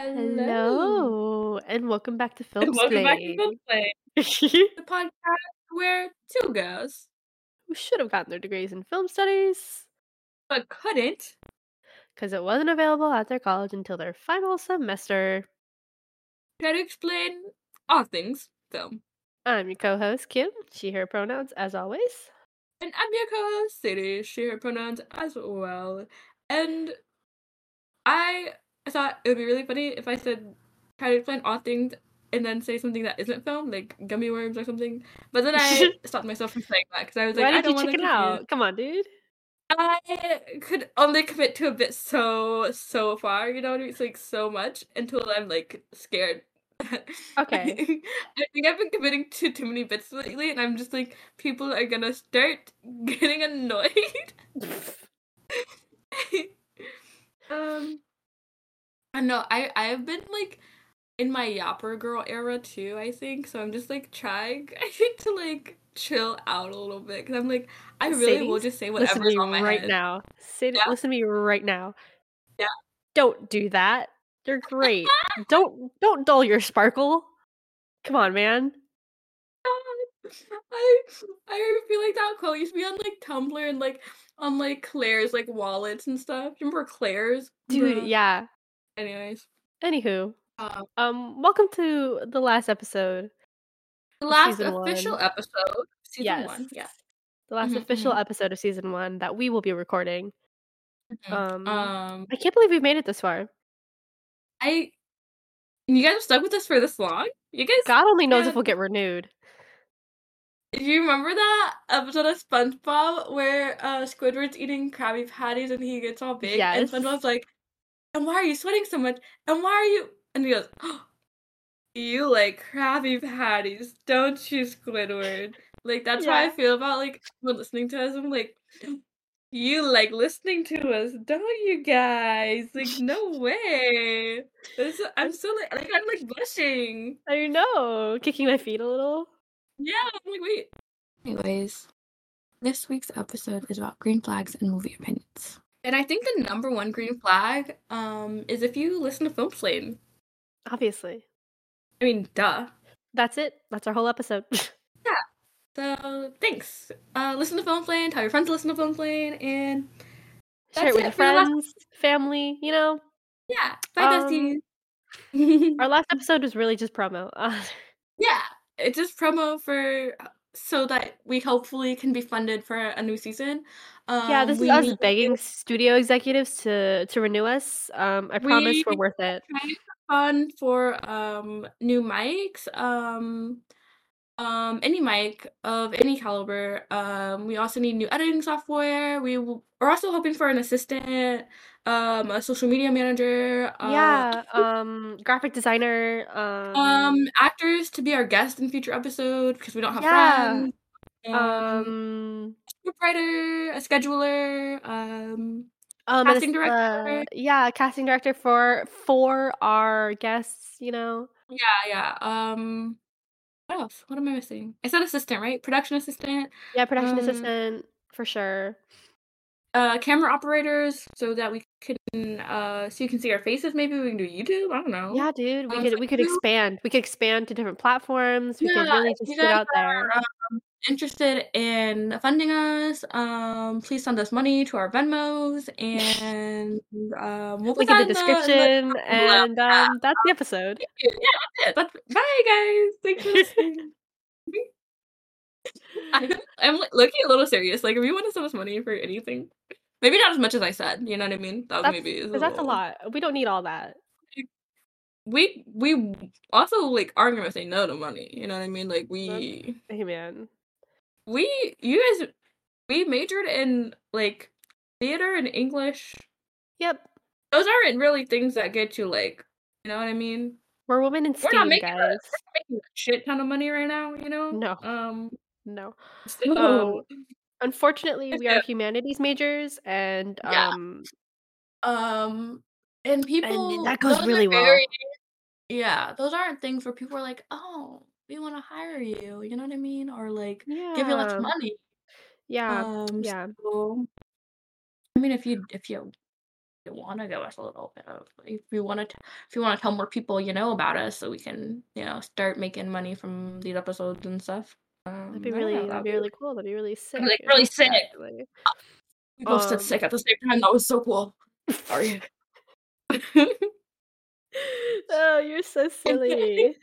Hello. Hello, and welcome back to And welcome back to Filmsplain. Filmsplain, the podcast where 2 girls Who should have gotten their degrees in film studies but couldn't because it wasn't available at their college until their final semester. try to explain all things film. I'm your co-host Kim. She her pronouns as always. And I'm your co-host, Cedes, she, her pronouns as well. And I thought it would be really funny if I said try to explain all things and then say something that isn't film, like gummy worms or something. But then I stopped myself from saying that because I was like, Why I did don't you want to chicken out? Come on, dude. I could only commit to a bit so so far, you know, what it's like so much until I'm like scared. Okay. I think I've been committing to too many bits lately, and I'm just like, people are gonna start getting annoyed. um, I know I I've been like in my yapper girl era too. I think so. I'm just like trying. I think to like chill out a little bit because I'm like I really will just say whatever's on my right head. now. Yeah. listen to me right now. Yeah. Don't do that. You're great. don't don't dull your sparkle. Come on, man. I I feel like that quote used to be on like Tumblr and like on like Claire's like wallets and stuff. Remember Claire's? Dude, Bruh. yeah. Anyways, Anywho, um, um, welcome to the last episode. the last official one. episode, season yes. one. Yeah. The last Mhm, official mhm. episode of season one that we will be recording. Mhm. Um, Um, I can't believe we've made it this far. I. You guys have stuck with us for this long. You guys. God only knows Yeah. if we'll get renewed. Do you remember that episode of SpongeBob where uh Squidward's eating Krabby Patties and he gets all big and SpongeBob's like, "And why are you sweating so much? And why are you?" And he goes, "You like Krabby Patties, don't you, Squidward?" Like that's how I feel about like when listening to us. I'm like, "You like listening to us, don't you guys?" Like no way. This, I'm so like, like I'm like blushing. I know, kicking my feet a little. Yeah, I'm like, wait. Anyways, this week's episode is about green flags and movie opinions. And I think the number one green flag um is if you listen to Filmsplain. Obviously, I mean, duh. that's it. That's our whole episode. Yeah. So thanks. Uh listen to Filmsplain, tell your friends to listen to Filmsplain, and Share it with it your last- friends, family. You know, yeah, bye Um, besties. our last episode was really just promo. Uh, yeah, it's just promo for so that we hopefully can be funded for a new season. Um, yeah, this is us begging studio executives to to renew us. Um, I promise We- we're worth it. fund for um new mics um um any mic of any caliber um we also need new editing software we will, we're also hoping for an assistant um a social media manager uh, yeah, um, graphic designer. Um, um actors to be our guest in future episode because we don't have Yeah, friends um, um, scriptwriter a scheduler um um, casting director. uh, yeah, casting director for for our guests. You know, yeah yeah um what else what am i missing i said assistant right production assistant yeah, production Um, assistant for sure. Uh camera operators so that we can uh so you can see our faces maybe we can do youtube i don't know Yeah, dude, we Um, could so we could expand. We could expand to different platforms. We could really just get out there. um, interested in funding us um please send us money to our venmos and um we'll Link in the description, below. and um, that's the episode. yeah that's it that's bye guys thanks for listening I'm, I'm looking a little serious like if you want to send us money for anything maybe not as much as i said you know what i mean that was That's maybe is because that's a little- lot. We don't need all that. we we also like aren't gonna say no to money. You know what I mean? Like we Hey man, we you guys we majored in like theater and English. yep, Those aren't really things that get you like you know what I mean? we're women in We're not STEAM, making a, we're not making a shit ton of money right now, you know? No. Um No, so unfortunately, we are humanities majors, and Yeah. um, um and people that goes really well. very- Yeah, those aren't things where people are like, oh, we want to hire you. You know what I mean? Or like yeah, give you lots of money. yeah, Um, yeah. so, I mean, if you if you want to give us a little bit of if you want to if you want to tell more people you know about us so we can you know start making money from these episodes and stuff um, That'd be really know, that'd that'd be really cool. That'd be really sick. like, really sick. Exactly. we both said um, sick at the same time that was so cool sorry oh, you're so silly.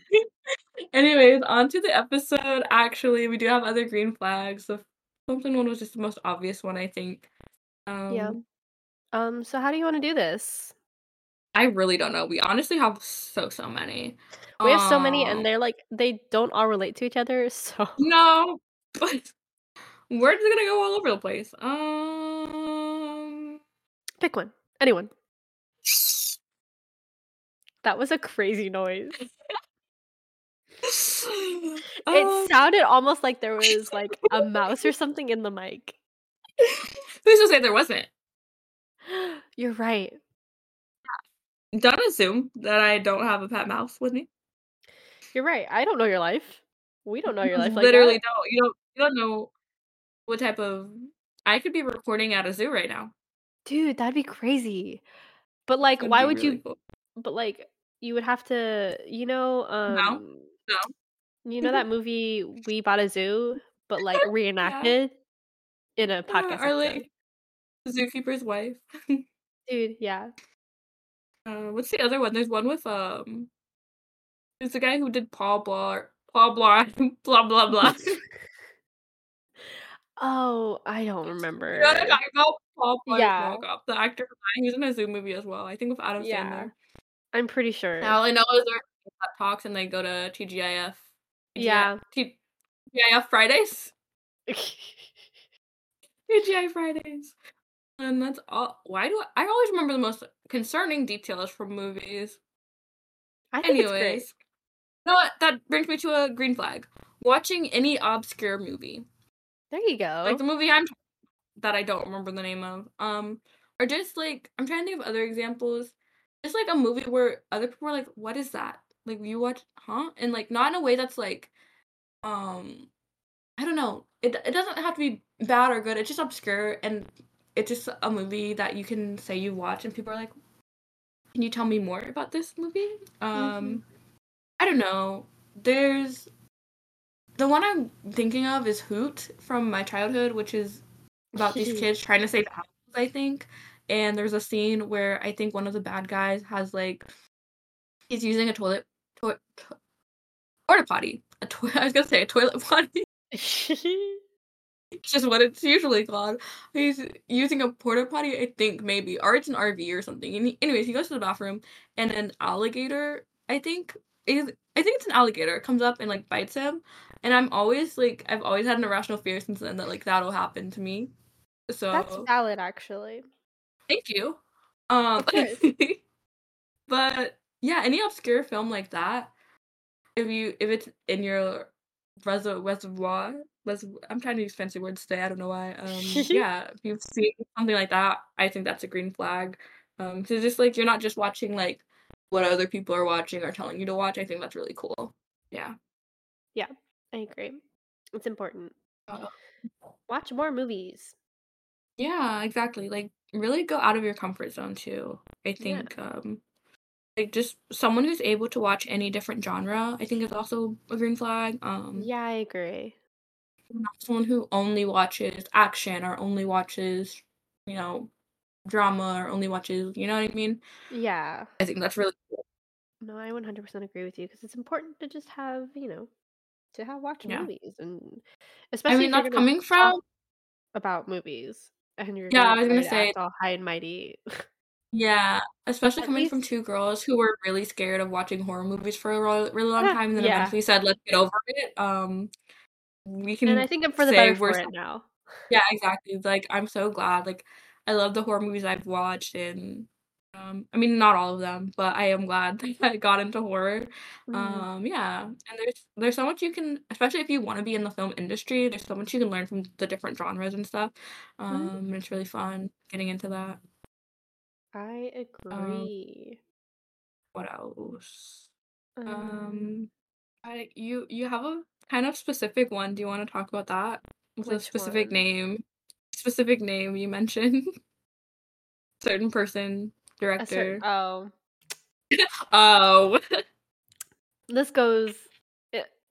Anyways, on to the episode. Actually, we do have other green flags. The Thompson one was just the most obvious one, I think. Um, Yeah. Um, so how do you want to do this? I really don't know. We honestly have so so many. We have so many, Um, and they're like they don't all relate to each other. So no, but we're just gonna go all over the place. Um, pick one. Anyone. That was a crazy noise. um, It sounded almost like there was like a mouse or something in the mic. who's to say there wasn't? You're right. Don't assume that I don't have a pet mouse with me. You're right. I don't know your life. We don't know your life like Literally that. don't. You don't. You don't know what type of. I could be recording at a zoo right now. Dude, that'd be crazy. But like why would really you cool. but like you would have to you know um No. you know that movie We Bought a Zoo but like reenacted in a podcast or episode. like zookeeper's wife. Dude, yeah. Uh, what's the other one? There's one with um. There's the guy who did Paul Blah, Paul Blah, blah blah blah. oh, I don't remember. You know what talking about? Paul Blart Yeah. The actor. He was in a Zoo movie as well. I think with Adam Yeah. Sandler. I'm pretty sure. All I know is they're at talks and they go to TGIF. Yeah. T- TGIF Fridays. TGI Fridays. And that's all. Why do I, I always remember the most concerning details from movies? I think it's Anyways, great. Know what? That brings me to a green flag. Watching any obscure movie, There you go. like the movie I'm that I don't remember the name of, um, or just like I'm trying to think of other examples. Just like a movie where other people are like, "What is that?" Like you watch, huh? And like not in a way that's like, um, I don't know. It it doesn't have to be bad or good. It's just obscure and it's just a movie that you can say you watch and people are like, "Can you tell me more about this movie?" Um, I don't know. There's the one I'm thinking of is Hoot from my childhood, which is about these kids trying to save apples, I think. And there's a scene where I think one of the bad guys has like he's using a toilet to- to- porta potty. A to- I was gonna say a toilet potty. It's just what it's usually called. He's using a porta potty, I think maybe, or it's an RV or something. And he, anyways, he goes to the bathroom, and an alligator, I think, is I think it's an alligator, comes up and like bites him. And I'm always like, I've always had an irrational fear since then that like that'll happen to me. So That's valid actually. thank you. Um, but yeah, any obscure film like that, if you if it's in your res- reservoir, res- I'm trying to use fancy words today. I don't know why. Um, yeah, if you've seen something like that, I think that's a green flag. Um, because just like you're not just watching like what other people are watching or telling you to watch. I think that's really cool. Yeah. Yeah, I agree. It's important. Uh, Watch more movies. Yeah, exactly. Like really go out of your comfort zone too. I Yeah. think um like just someone who's able to watch any different genre, I think is also a green flag. Um Yeah, I agree. not someone who only watches action or only watches, you know, drama or only watches, you know what I mean? Yeah. I think that's really cool. No, I 100% agree with you because it's important to just have, you know, to have watch Yeah. movies and I especially mean if that's coming from about movies and you're Yeah, gonna I was gonna say all high and mighty. yeah, especially At coming from two girls who were really scared of watching horror movies for a really, really long time and then yeah. eventually said, "Let's get over it." Um we can and I think I'm for the better we're for it now. Yeah, exactly. Like I'm so glad. Like I love the horror movies I've watched and um I mean not all of them, but I am glad that I got into horror. Mhm. Um yeah. And there's there's so much you can especially if you want to be in the film industry, there's so much you can learn from the different genres and stuff. Um Mhm. and it's really fun getting into that. I agree. What else? um, Um I you you have a kind of specific one. Do you want to talk about that? With a specific one? name. Specific name you mentioned. certain person, director. certain, oh, Oh. this goes.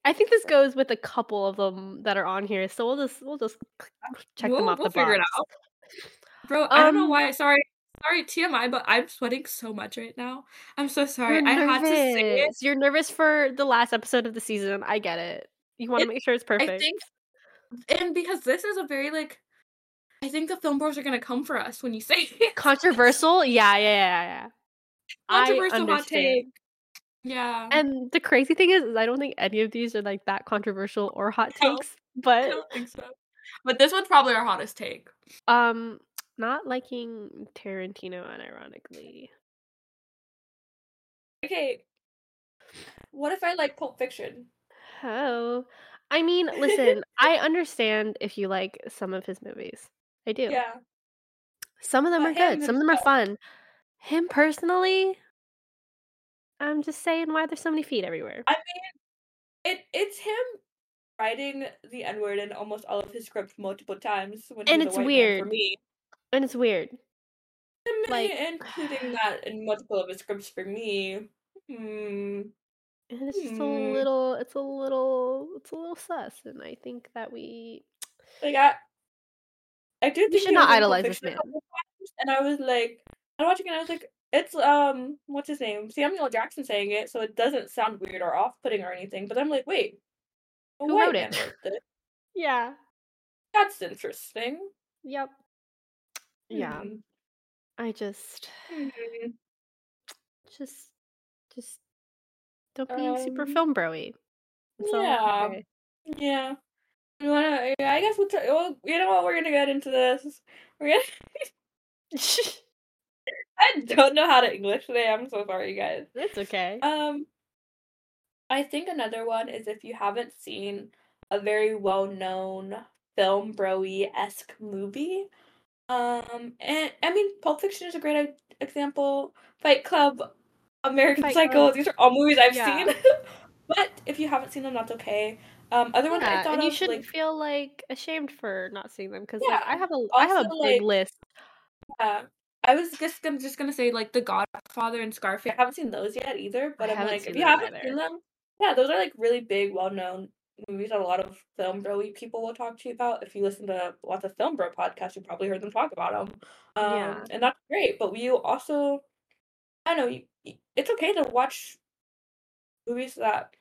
I think this goes with a couple of them that are on here. So we'll just we'll just check them We'll- off we'll the figure it box. out. Bro, I don't know Um, why. Sorry, sorry TMI, but I'm sweating so much right now. I'm so sorry. I had to say it. You're nervous for the last episode of the season. I get it. You want to make sure it's perfect. I think, and because this is a very like, I think the film bros are gonna come for us when you say it. Controversial? Yeah, yeah, yeah, yeah. Controversial hot take. Yeah. And the crazy thing is, is I don't think any of these are like that controversial or hot No, takes. I But don't think so. But this one's probably our hottest take. um, not liking Tarantino unironically. Okay. What if I like Pulp Fiction? Oh, I mean, listen, I understand if you like some of his movies. I do. Yeah. Some of them But are good. Some of them are fun. Him personally, I'm just saying why there's so many feet everywhere. I mean, it it's him writing the N word in almost all of his scripts multiple times when And it's a white man weird. for me. And it's weird. Him Like- including that in multiple of his scripts for me. Hmm. And it's just a Hmm. little it's a little it's a little sus and I think that we Like I, I We think should not was in Pulp idolize this man. and I was like, I was watching it, and I was like, it's um, what's his name, Samuel Jackson saying it, so it doesn't sound weird or off-putting or anything. But I'm like, wait, Who wrote it? wrote. Yeah. That's interesting. Yep. Yeah. Hmm. I just Hmm. just just don't be super Um, film broy. That's yeah. have to say. Yeah. You wanna? I guess we'll. T- well, you know what? We're gonna get into this. We're gonna. I don't know how to English today. I'm so sorry, you guys. It's okay. Um, I think another one is if you haven't seen a very well known film broy esque movie. Um, and I mean, Pulp Fiction is a great e- example. Fight Club, American Fight Psycho. Club. These are all movies I've Yeah. seen. but if you haven't seen them, that's okay. Um, other ones I Yeah, thought and you of shouldn't like fee like ashamed for not seeing them because Yeah, like I have a I have a big like, list. yeah. I was just gonna just gonna say like The Godfather and Scarface. I haven't seen those yet either, but I'm like, if you haven't either. seen them, yeah, those are like really big, well known movies that a lot of film bro people will talk to you about. If you listen to lots of film bro podcasts, you probably heard them talk about them. Um, Yeah. and that's great. But you also, I don't know, you- it's okay to watch movies that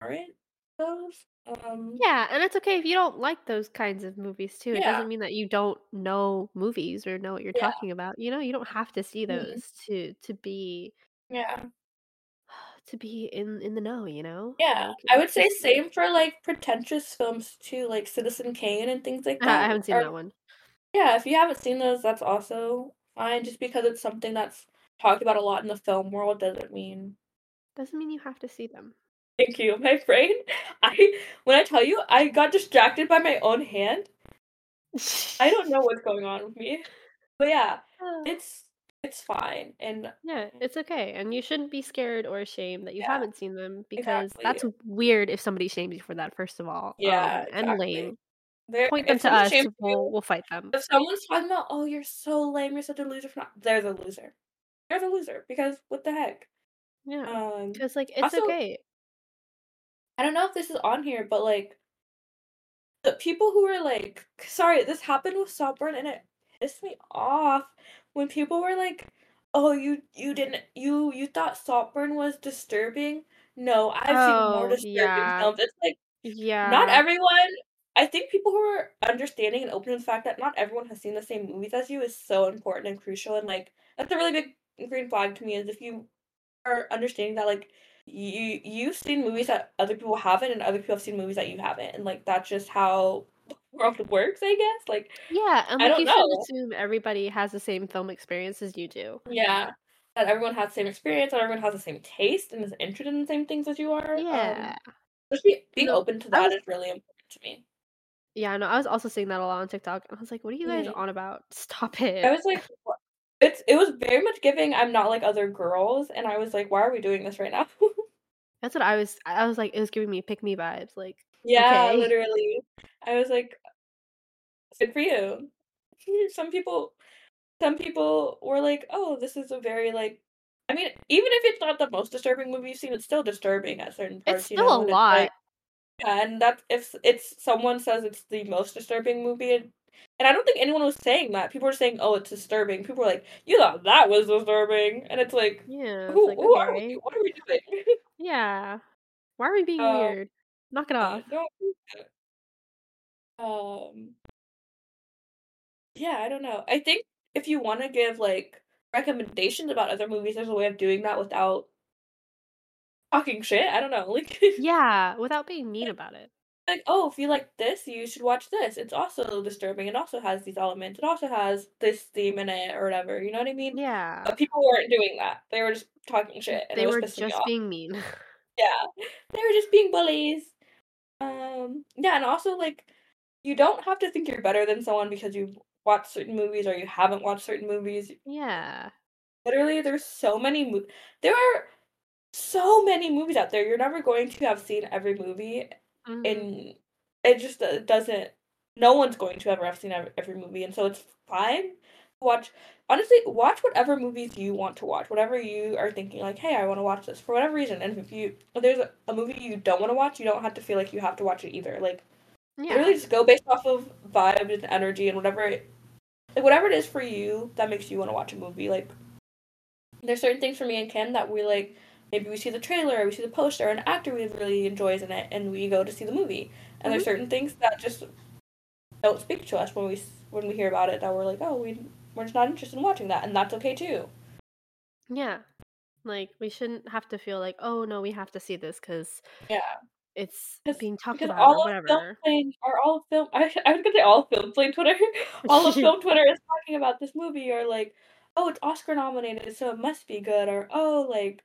aren't those. Um, Yeah, and it's okay if you don't like those kinds of movies too. It doesn't mean that you don't know movies or know what you're Yeah. talking about. You know, you don't have to see Mhm. those to to be yeah. to be in in the know, you know? Yeah, Like, I would say same for like pretentious films too, like Citizen Kane and things like that. I haven't seen Or- that one. Yeah, if you haven't seen those, that's also fine. Just because it's something that's talked about a lot in the film world doesn't mean. Doesn't mean you have to see them. Thank you. My brain, I when I tell you, I got distracted by my own hand. I don't know what's going on with me, but yeah, it's it's fine. And Yeah, it's okay. And you shouldn't be scared or ashamed that you Yeah, haven't seen them because that's weird if somebody shames you for that, first of all. Yeah, um, and exactly. lame. there, Point them to us, we'll we'll fight them. if someone's talking about, oh, you're so lame, you're such a loser for not, there's a loser. There's a loser because what the heck? Yeah. Um, like it's also- okay. I don't know if this is on here, but like the people who were like, sorry, this happened with Saltburn and it pissed me off when people were like, "Oh, you you didn't you you thought Saltburn was disturbing." No, I've seen more Oh, disturbing yeah. films. It's like Yeah. not everyone. I think people who are understanding and open to the fact that not everyone has seen the same movies as you is so important and crucial. And like that's a really big green flag to me is if you are understanding that like you you've seen movies that other people haven't and other people have seen movies that you haven't and like that's just how the world works i guess like Yeah, and I like don't you shouldn't assume everybody has the same film experience as you do. yeah that everyone has the same experience that everyone has the same taste and is interested in the same things as you are Yeah. um, just be, being No, open to that is was- really important to me Yeah, no, I was also seeing that a lot on TikTok, and I was like, "What are you guys Mhm. on about? Stop it!" i was like what? it's it was very much giving i'm not like other girls and i was like why are we doing this right now That's what I was. I was like, it was giving me pick me vibes. Like, yeah Okay. literally i was like good for you some people some people were like, "Oh, this is a very like." I mean, even if it's not the most disturbing movie you've seen, it's still disturbing at certain parts. It's you still know, a and lot. like, yeah, and that if it's someone says it's the most disturbing movie, and, and I don't think anyone was saying that. People were saying, "Oh, it's disturbing." People were like, "You thought that was disturbing," and it's like, Yeah, it's who, like, who are okay. we? What are we doing? Yeah. Why are we being um, weird? Knock it yeah, off. don't. Um, yeah, I don't know. I think if you want to give like recommendations about other movies, there's a way of doing that without talking shit. I don't know, like. Yeah, without being mean about it. like, oh, if you like this, you should watch this. It's also disturbing. It also has these elements. It also has this theme in it or whatever. You know what I mean? Yeah. But people weren't doing that. They were just talking shit, and They it was were just being mean. Yeah, they were just being bullies. Um, yeah, and also like, you don't have to think you're better than someone because you've watched certain movies or you haven't watched certain movies. Yeah. Literally, there's so many mo- there are so many movies out there. You're never going to have seen every movie, Mhm. and it just uh, doesn't. No one's going to ever have seen every, every movie, and so it's fine. Watch honestly, watch whatever movies you want to watch. Whatever you are thinking, like, hey, I want to watch this for whatever reason. And if you if there's a, a movie you don't want to watch, you don't have to feel like you have to watch it either. Like, Yeah. literally, just go based off of vibe and energy and whatever it, like whatever it is for you that makes you want to watch a movie. Like, there's certain things for me and Kim that we like. Maybe we see the trailer, or we see the poster, and an actor we really enjoys in it, and we go to see the movie. And there's Mhm. certain things that just don't speak to us when we when we hear about it that we're like, oh, we we're just not interested in watching that, and that's okay too. Yeah. Like we shouldn't have to feel like, oh no, we have to see this because Yeah, it's being talked about all or of film whatever. playing or all of film I, I was gonna say all of film playing Twitter, all of film Twitter is talking about this movie or like, oh, it's Oscar nominated, so it must be good, or oh, like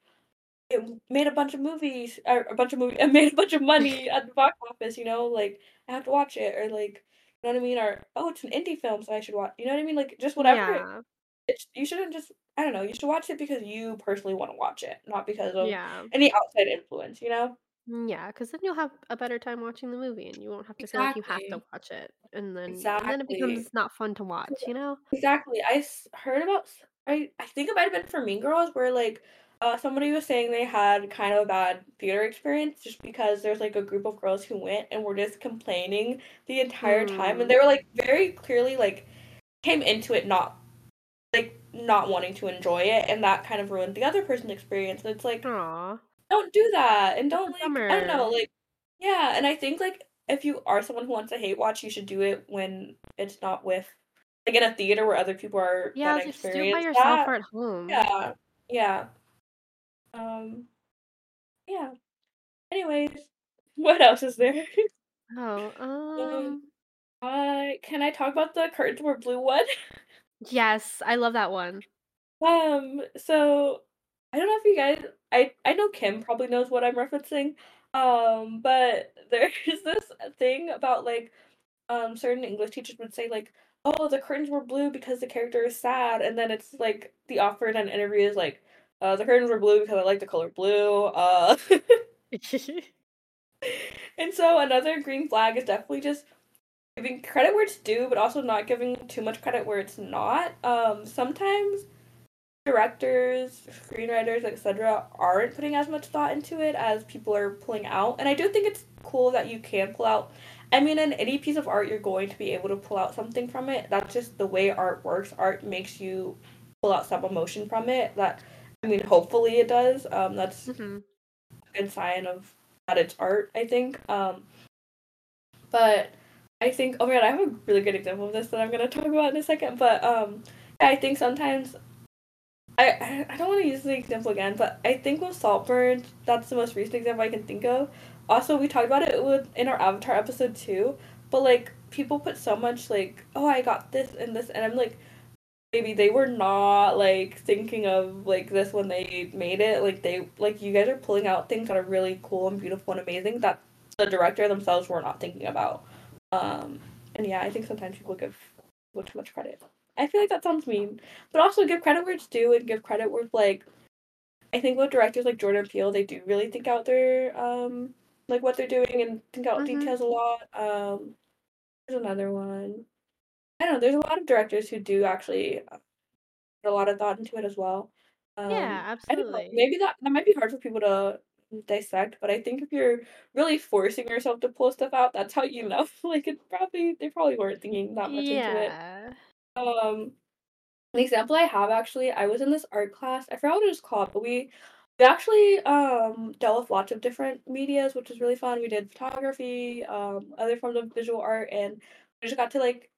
it made a bunch of movies or a bunch of movies it made a bunch of money at the box office, you know, like I have to watch it or like you know what I mean, or oh, it's an indie film, so I should watch. You know what I mean, like just whatever. Yeah. It's you shouldn't just I don't know. You should watch it because you personally want to watch it, not because of Yeah. any outside influence. You know. Mm, Yeah, because then you'll have a better time watching the movie and you won't have to feel like you have to watch it. And then and then it becomes not fun to watch, you know? Exactly. I s- heard about. I I think it might have been for Mean Girls, where like, uh, somebody was saying they had kind of a bad theater experience just because there's like a group of girls who went and were just complaining the entire time, and Mm. they were like very clearly like came into it not like not wanting to enjoy it, and that kind of ruined the other person's experience. And it's like, Aw. don't do that, and don't like I don't know, like yeah. And I think like if you are someone who wants to hate watch, you should do it when it's not with like in a theater where other people are Yeah, just do it by yourself that. or at home. Yeah, yeah. Um, yeah. Anyways, what else is there? Oh, um, um uh, can I talk about the curtains were blue one? yes, I love that one. Um, so I don't know if you guys I I know Kim probably knows what I'm referencing. Um, but there's this thing about like um certain English teachers would say like, "Oh, the curtains were blue because the character is sad," and then it's like the offer in an interview is like, "Uh, the curtains were blue because I like the color blue." Uh, and so another green flag is definitely just giving credit where it's due, but also not giving too much credit where it's not. Um, sometimes directors, screenwriters, etc., aren't putting as much thought into it as people are pulling out. And I do think it's cool that you can pull out. I mean, in any piece of art, you're going to be able to pull out something from it. That's just the way art works. Art makes you pull out some emotion from it. That I mean, hopefully it does. Um, that's hmm a good sign of that it's art. I think. Um, but I think oh my god, I have a really good example of this that I'm gonna talk about in a second. But um, I think sometimes I I, I don't want to use the example again, but I think with Saltburn, that's the most recent example I can think of. Also, we talked about it with in our Avatar episode too. But like people put so much like, oh, I got this and this, and I'm like, maybe they were not like thinking of like this when they made it. Like they like you guys are pulling out things that are really cool and beautiful and amazing that the director themselves were not thinking about. Um, and yeah, I think sometimes people give people too much credit. I feel like that sounds mean, but also give credit where it's due and give credit where like I think with directors like Jordan Peele, they do really think out their um like what they're doing and think out Mhm. details a lot. Um, there's another one. I don't know. There's a lot of directors who do actually put a lot of thought into it as well. Um, Yeah, I don't know, absolutely. maybe that that might be hard for people to dissect, but I think if you're really forcing yourself to pull stuff out, that's how you know. Like, it's probably they probably weren't thinking that much into it. Yeah. Um, an example I have actually, I was in this art class. I forgot what it was called, but we we actually um dealt with lots of different medias, which was really fun. We did photography, um, other forms of visual art, and we just got to like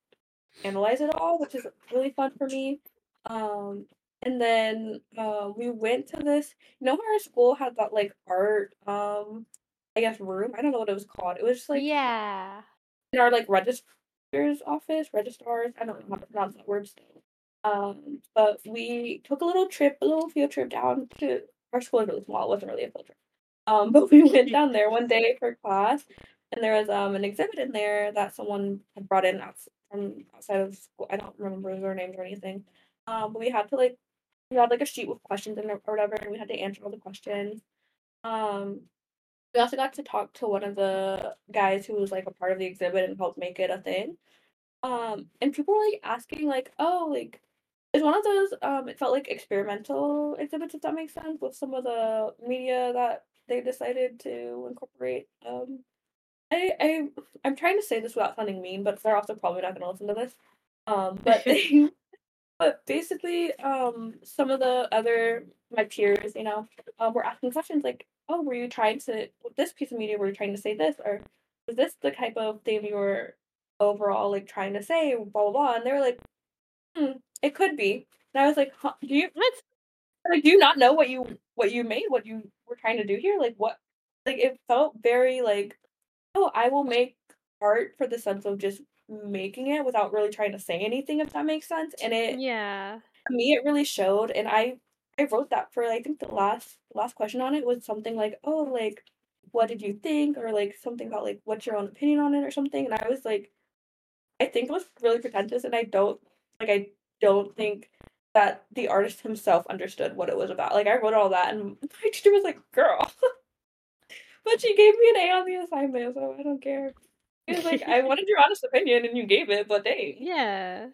analyze it all, which is really fun for me. Um, and then uh, we went to this. You know how our school had that like art, um, I guess room. I don't know what it was called. It was just like Yeah. in our like registrar's office, registrars. I don't know how to pronounce that word still. Um, but we took a little trip, a little field trip down to our school is really small. It wasn't really a field trip. Um, but we went down there one day for class, and there was um an exhibit in there that someone had brought in from outside of school. I don't remember their names or anything. Um, but we had to like we had like a sheet with questions it or whatever, and we had to answer all the questions. Um, we also got to talk to one of the guys who was like a part of the exhibit and helped make it a thing. Um, and people were like asking like, oh, like it's one of those um it felt like experimental exhibits if that makes sense with some of the media that they decided to incorporate. Um I I I'm trying to say this without sounding mean, but they're also probably not gonna listen to this. Um but they but basically, um, some of the other my peers, you know, um, were asking questions like, "Oh, were you trying to with this piece of media? Were you trying to say this, or was this the type of thing you were overall like trying to say?" Blah blah blah. And they were like, "Hmm, it could be." And I was like, huh, "Do you What? like do you not know what you what you made? What you were trying to do here? Like what? Like it felt very like, oh, I will make art for the sense of just making it without really trying to say anything, if that makes sense. And it Yeah. me, it really showed, and I I wrote that for I think the last last question on it was something like, "Oh, like, what did you think?" or like something about like, "What's your own opinion on it?" or something, and I was like, I think it was really pretentious, and I don't like I don't think that the artist himself understood what it was about. Like I wrote all that, and my teacher was like, "Girl," but she gave me an A on the assignment, so I don't care. She was like, "I wanted your honest opinion, and you gave it, but they Yeah.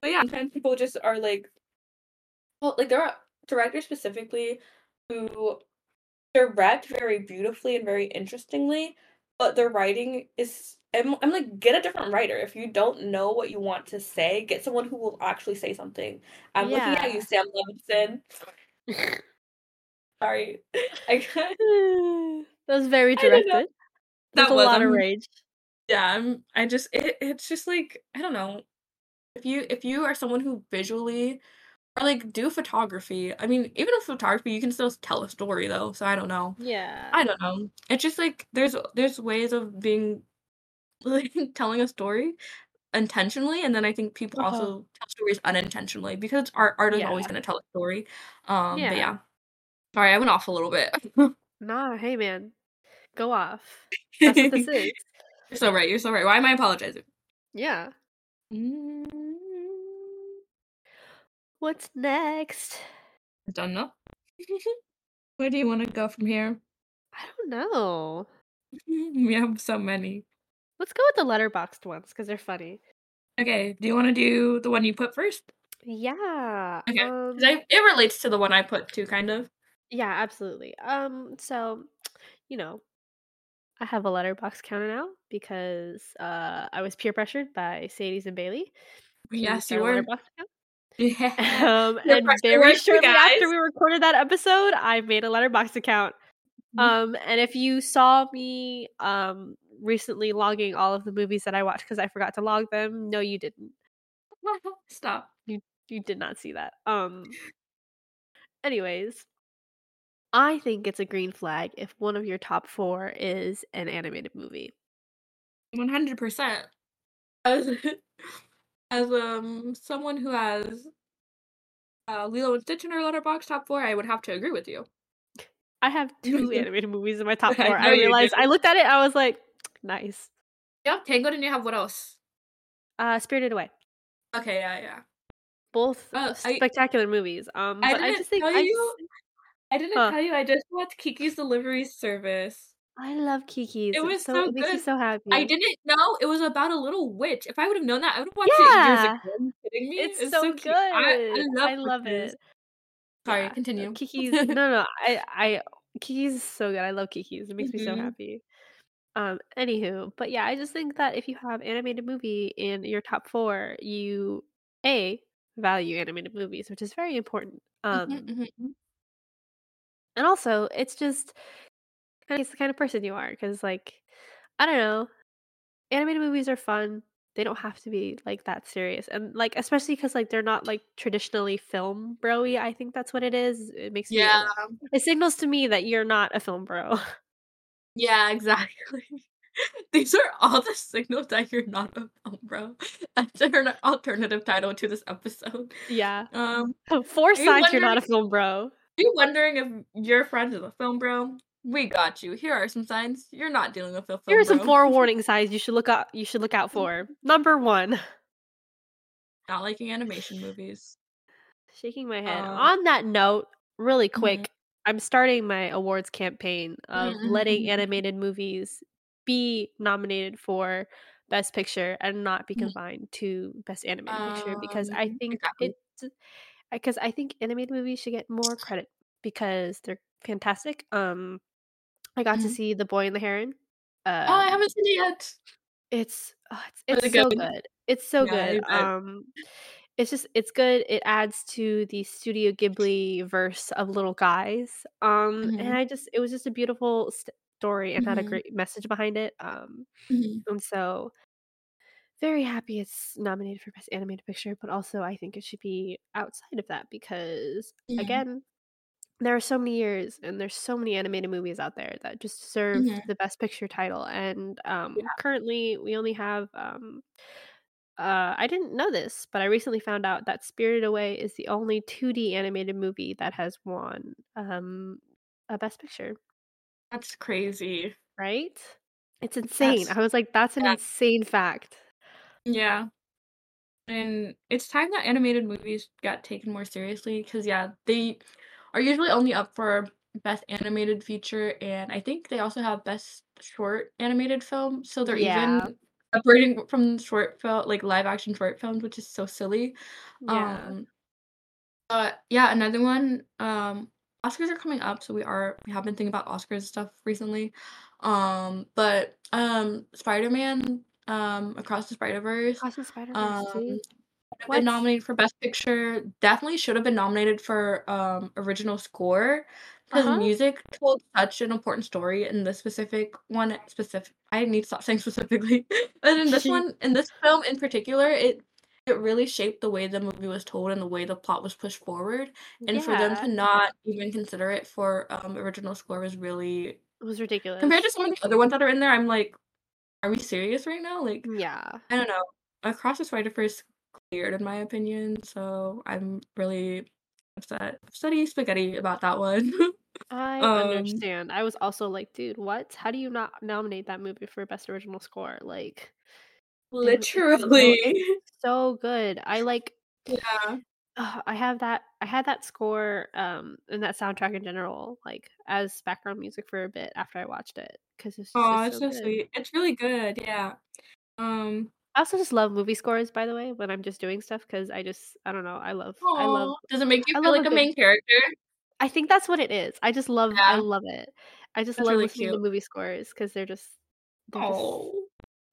But yeah, sometimes people just are like Well, like there are directors specifically who direct very beautifully and very interestingly, but their writing is I'm, I'm like get a different writer. If you don't know what you want to say, get someone who will actually say something. I'm looking at you, Sam Levinson. Sorry, I can't. that was very I don't know. directed. That a was lot of I'm, rage. yeah. I'm. I just it, it's just like I don't know. If you if you are someone who visually or like do photography, I mean, even with photography, you can still tell a story though. So I don't know. Yeah. I don't know. It's just like there's there's ways of being like telling a story intentionally, and then I think people Uh-huh. also tell stories unintentionally because art art is always gonna tell a story. Um, but Yeah. Sorry, I went off a little bit. Nah, hey man. Go off. That's what this is. You're so right. You're so right. Why am I apologizing? Yeah. Mm, What's next? I don't know. Where do you want to go from here? I don't know. We have so many. Let's go with the Letterboxd ones because they're funny. Okay, do you want to do the one you put first? Yeah. Okay, Um. I it relates to the one I put too, kind of. Yeah, absolutely. Um. So, you know, I have a Letterboxd counter now because uh I was peer pressured by Cedes and Bailey Yes, you were. Yeah. Um, and very shortly after we recorded that episode, I made a Letterboxd account. Mhm. Um, and if you saw me um recently logging all of the movies that I watched because I forgot to log them, no, you didn't. Stop. You you did not see that. Um. Anyways, I think it's a green flag if one of your top four is an animated movie. One hundred percent. As as um someone who has uh Lilo and Stitch in her Letterboxd top four, I would have to agree with you. I have two animated movies in my top four. I, you realized. I looked at it, I was like, nice. Yeah, Tangled, and you have what else? Uh, Spirited Away. Okay, yeah, yeah. Both Uh, I spectacular movies. Um, I but I just think tell I I didn't Huh. tell you. I just watched Kiki's Delivery Service. I love Kiki's. It It's was so so it makes me good. so happy. I didn't know it was about a little witch. If I would have known that, I would have watched it years ago. Are you kidding me? It's It's so so cute. I I good. love I love it. Sorry, Yeah, continue. Kiki's no, no, I I Kiki's is so good. I love Kiki's. It makes me so Mhm. happy. Um, anywho, but yeah, I just think that if you have animated movie in your top 4, you A, value animated movies, which is very important. Mhm, Um mhm, mhm. And also, it's just kinda it's the kind of person you are because like, I don't know, animated movies are fun. They don't have to be, like, that serious, and, like, especially because like, they're not, like, traditionally film broy. I think that's what it is. It makes me Yeah. uh, it signals to me that you're not a film bro. Yeah, exactly. These are all the signals that you're not a film bro. That's our alternative title to this episode. Yeah. Um, 4 are you signs you're not a film bro. You wondering if your friend is a film bro? We got you. Here are some signs you're not dealing with a Here film are some bro. 4 warning signs you should look out you should look out for. Number 1 Not liking animation movies. Shaking my head. Um On that note, really Mhm. quick, I'm starting my awards campaign of mhm, letting mhm, mhm. animated movies be nominated for Best Picture and not be Mhm. confined to Best Animated Picture because Um, I think exactly. it I 'cause I think animated movies should get more credit because they're fantastic. Um, I got to Mhm. see The Boy and the Heron. Uh, Oh, I Um haven't seen it yet. it's uh, it's it's so good? good. It's so Yeah, good. I bet. Um, it's just it's good. It adds to the Studio Ghibli verse of little guys. Um, and Mhm. I just it was just a beautiful story and had a Mhm. great message behind it. Um, Mhm. and so very happy it's nominated for Best Animated Picture, but also I think it should be outside of that because, again, there are so many years and there's so many animated movies out there that just deserve Mhm. the Best Picture title, and, Yeah. um, currently, we only have, um uh, I didn't know this, but I recently found out that Spirited Away is the only 2D animated movie that has won, um, a Best Picture. That's crazy. Right? It's insane. That's I was like, "That's an yeah. insane fact." Yeah. And it's time that animated movies got taken more seriously because, yeah, they are usually only up for Best Animated Feature, and I think they also have Best Short Animated Film, so they're Yeah. even separating from short film, like, live action short films, which is so silly. Yeah. Um but, yeah, another one, um Oscars are coming up, so we are we have been thinking about Oscars stuff recently. Um, but, um, Spider-Man, um, Across the Spider-Verse, Across the Spider-Verse um, have been nominated for Best Picture, definitely should have been nominated for, um, original score. 'cause Uh-huh. music told such an important story in this specific one Specific, I need to stop saying specifically. But in this one in this film in particular, it it really shaped the way the movie was told and the way the plot was pushed forward, and for them to not even consider it for, um, original score was really It was ridiculous. compared to some of the other ones that are in there, I'm like, "Are we serious right now?" Like, Yeah. I don't know. Across the Spider-Verse cleared in my opinion, so I'm really upset upsetty spaghetti about that one. I Um understand. I was also like, "Dude, what? How do you not nominate that movie for Best Original Score?" Like, it w it's so Literally. it's so good. I like Yeah. I have that I had that score, um, and that soundtrack in general, like, as background music for a bit after I watched it 'cause it's just it's so so good. sweet. It's really good, yeah. Um I also just love movie scores, by the way, when I'm just doing stuff because I just I don't know, I love I love does it make you I feel like a main character? I think that's what it is. I just love I love it. I just That's love really listening to movie scores 'cause they're just they're just Oh.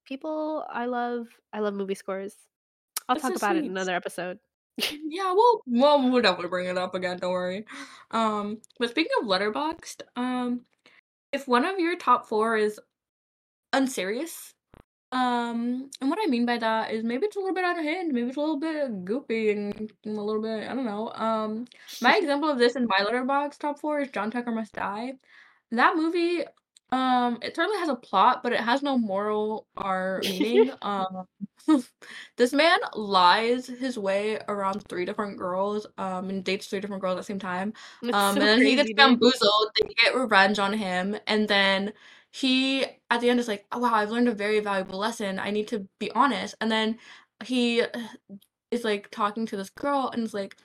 people I love I love movie scores. I'll That's talk so about it in another episode. Yeah, we'll well, we'll definitely bring it up again, don't worry. Um, but speaking of Letterboxd, um, if one of your top 4 is unserious, um, and what I mean by that is maybe it's a little bit out of hand, maybe it's a little bit goofy and a little bit I don't know, um, my example of this in my Letterboxd top 4 is John Tucker Must Die. That movie, um, it certainly has a plot, but it has no moral or meaning, um, this man lies his way around 3 different girls, um, and dates 3 different girls at the same time, um, and then he gets crazy, dude. bamboozled, they get revenge on him, and then he, at the end, is like, "Oh, wow, I've learned a very valuable lesson, I need to be honest," and then he is, like, talking to this girl and is like,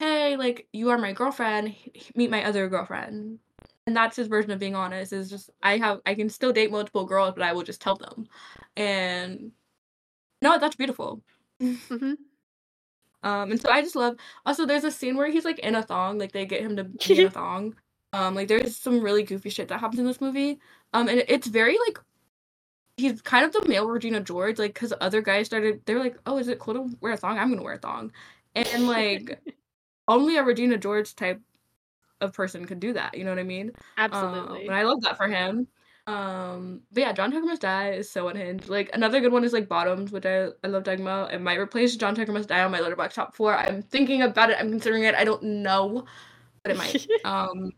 "Hey, like, you are my girlfriend, meet my other girlfriend." And that's his version of being honest, is just, I have I can still date multiple girls, but I will just tell them, and no, that's beautiful. Mhm. Um, and so I just love also, there's a scene where he's, like, in a thong, like, they get him to be in a thong. Um, like, there's some really goofy shit that happens in this movie, um, and it's very, like he's kind of the male Regina George, like because other guys started they were like, "Oh, is it cool to wear a thong? I'm gonna wear a thong." And, like, only a Regina George type of person could do that, you know what I mean? Um, and I love that for him. Um, but yeah, John Tucker Must Die is so unhinged. Like, another good one is, like, Bottoms, which I I love talking about. It might replace John Tucker Must Die on my Letterboxd top 4. I'm thinking about it, I'm considering it, I don't know, but it might. Um,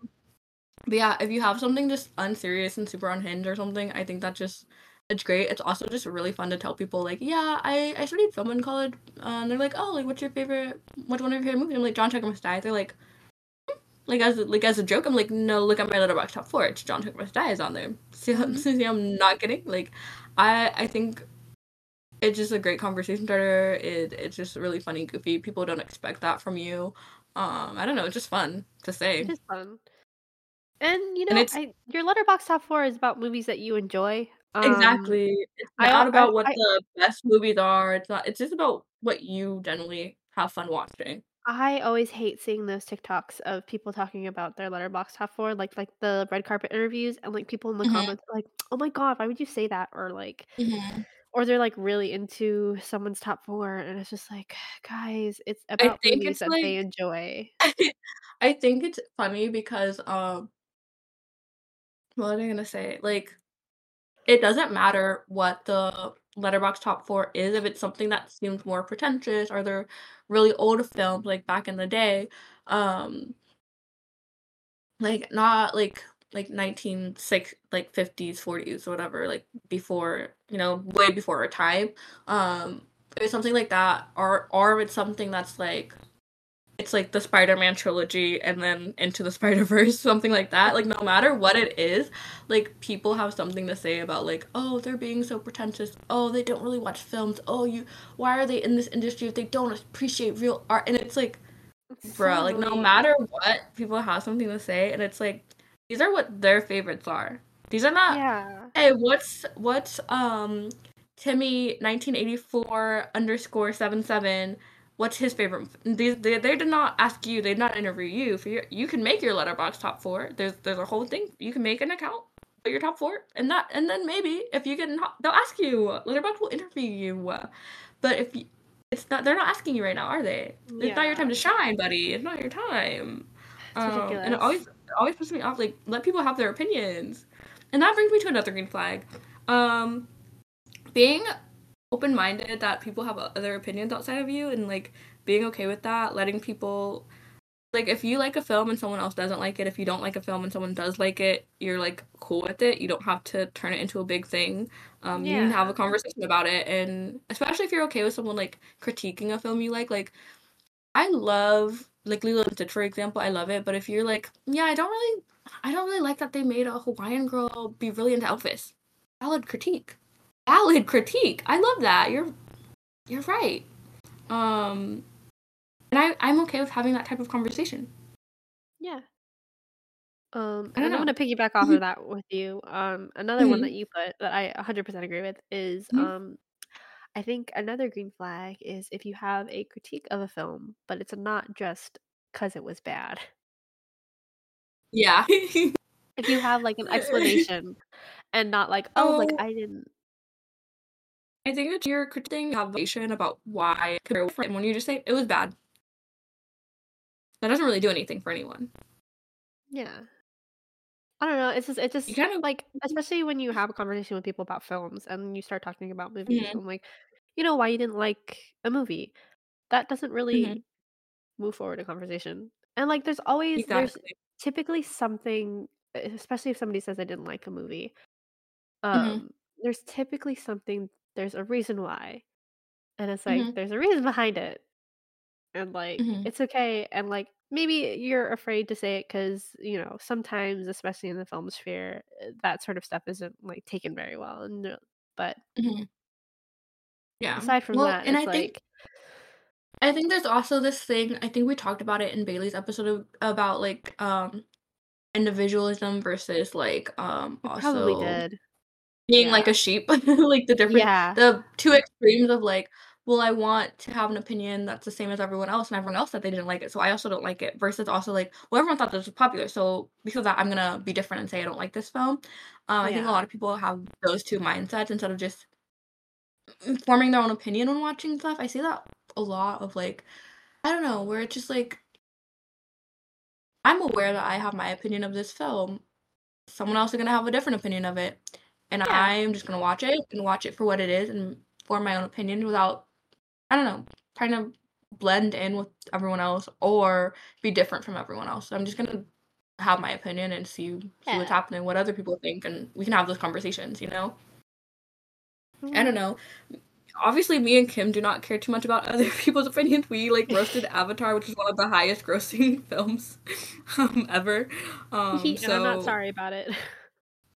but yeah, if you have something just unserious and super unhinged or something, I think that just it's great. It's also just really fun to tell people, like, "Yeah, I I studied film in college," uh, and they're like, "Oh, like, what's your favorite what's one of your favorite movies?" I'm like, "John Tucker Must Die." They're like? Like, as like, as a joke, I'm like, "No, look at my Letterboxd top 4, it's John Tucker Must Die is on there." See how Mhm. see I'm not kidding? Like, I I think it's just a great conversation starter. It it's just really funny, goofy. People don't expect that from you. Um, I don't know, it's just fun to say. is fun. And, you And know, it's I your Letterboxd top 4 is about movies that you enjoy. Um, Exactly. It's not I about what I the best movies are, it's not it's just about what you generally have fun watching. I always hate seeing those TikToks of people talking about their Letterboxd top 4, like like, the red carpet interviews, and, like, people in the Mhm. comments are like, "Oh my god, why would you say that?" Or, like Mhm. or they're, like, really into someone's top 4, and it's just like, "Guys, it's I about think movies it's that they like enjoy." I think it's funny because, um what am I gonna say? Like, it doesn't matter what the Letterboxd top 4 is, if it's something that seems more pretentious or they're really old films, like, back in the day, um like, not, like like, 19 six like, 50s, 40s, or whatever, like, before, you know, way before our time, um, if it's something like that, or or it's something that's, like it's, like, the Spider-Man trilogy and then Into the Spider-Verse, something like that, like, no matter what it is, like, people have something to say about, like, "Oh, they're being so pretentious. Oh, they don't really watch films. Oh, you why are they in this industry if they don't appreciate real art?" And it's like, It's so "Bruh," like, no matter what, people have something to say, and it's like, these are what their favorites are. These are not, Yeah. "Hey, what's what's, um, Timmy 1984 underscore 77, what's his favorite f" These they they did not ask you, they did not interview you for your you can make your Letterboxd top 4. There's there's a whole thing. You can make an account, put your top 4, and that and then maybe if you get in they'll ask you. Letterboxd will interview you. But if y it's not they're not asking you right now, are they? It's not your time to shine, buddy. It's not your time. It's Um, and it always it always pisses me off, like, let people have their opinions. And that brings me to another green flag. Um, being open-minded that people have other opinions outside of you and, like, being okay with that, letting people like, if you like a film and someone else doesn't like it, if you don't like a film and someone does like it, you're, like, cool with it. You don't have to turn it into a big thing. Um, you can have a conversation about it, and especially if you're okay with someone, like, critiquing a film you like, like, I love like, Lilo& Stitch, for example, I love it, but if you're like, "Yeah, I don't really I don't really like that they made a Hawaiian girl be really into Elvis." Valid critique. Valid critique! I love that. You're you're right. Um, and I I'm okay with having that type of conversation. Yeah. Um, I don't and I'm gonna piggyback off of that with you. Um, another one that you put that I 100% agree with is, Mhm. um, I think another green flag is if you have a critique of a film, but it's not just because it was bad. Yeah. If you have, like, an explanation and not like, "Oh, like, Oh I didn't" I think that you're critiquing about why and when you just say, "It was bad." That doesn't really do anything for anyone. Yeah. I don't know, it's just it You just kind of like, especially when you have a conversation with people about films and you start talking about movies, Mhm. I'm like, "You know why you didn't like a movie?" That doesn't really move forward a conversation. And, like, there's always there's typically something especially if somebody says they didn't like a movie, Mhm. um, there's typically something there's a reason why. And it's like, Mhm. there's a reason behind it. And, like, Mhm. it's okay, and, like, maybe you're afraid to say it cuz you know, sometimes, especially in the film sphere, eh, that sort of stuff isn't, like, taken very well, and, but Mhm. Yeah. aside from Well, that, and it's I think I think there's also this thing I think we talked about it in Bailey's episode of about, like, um individualism versus like um It probably also did. Being Yeah. like a sheep. like the different Yeah. the two extremes of like, well, I want to have an opinion that's the same as everyone else, and everyone else said they didn't like it, so I also don't like it. Versus also like, well, everyone thought this was popular, so because of that, I'm gonna be different and say I don't like this film. Um, I think a lot of people have those two mindsets instead of just forming their own opinion when watching stuff. I see that a lot of like, I don't know, where it's just like I'm aware that I have my opinion of this film. Someone else is gonna have a different opinion of it, and Yeah. I'm just gonna watch it and watch it for what it is and form my own opinion without, I don't know, trying to blend in with everyone else or be different from everyone else. So I'm just gonna have my opinion and see see Yeah. what's happening, what other people think, and we can have those conversations. You know. I Mhm. don't know. Obviously, me and Kim do not care too much about other people's opinions. We like roasted Avatar, which is one of the highest grossing films um, ever. Um, and I'm not sorry about it.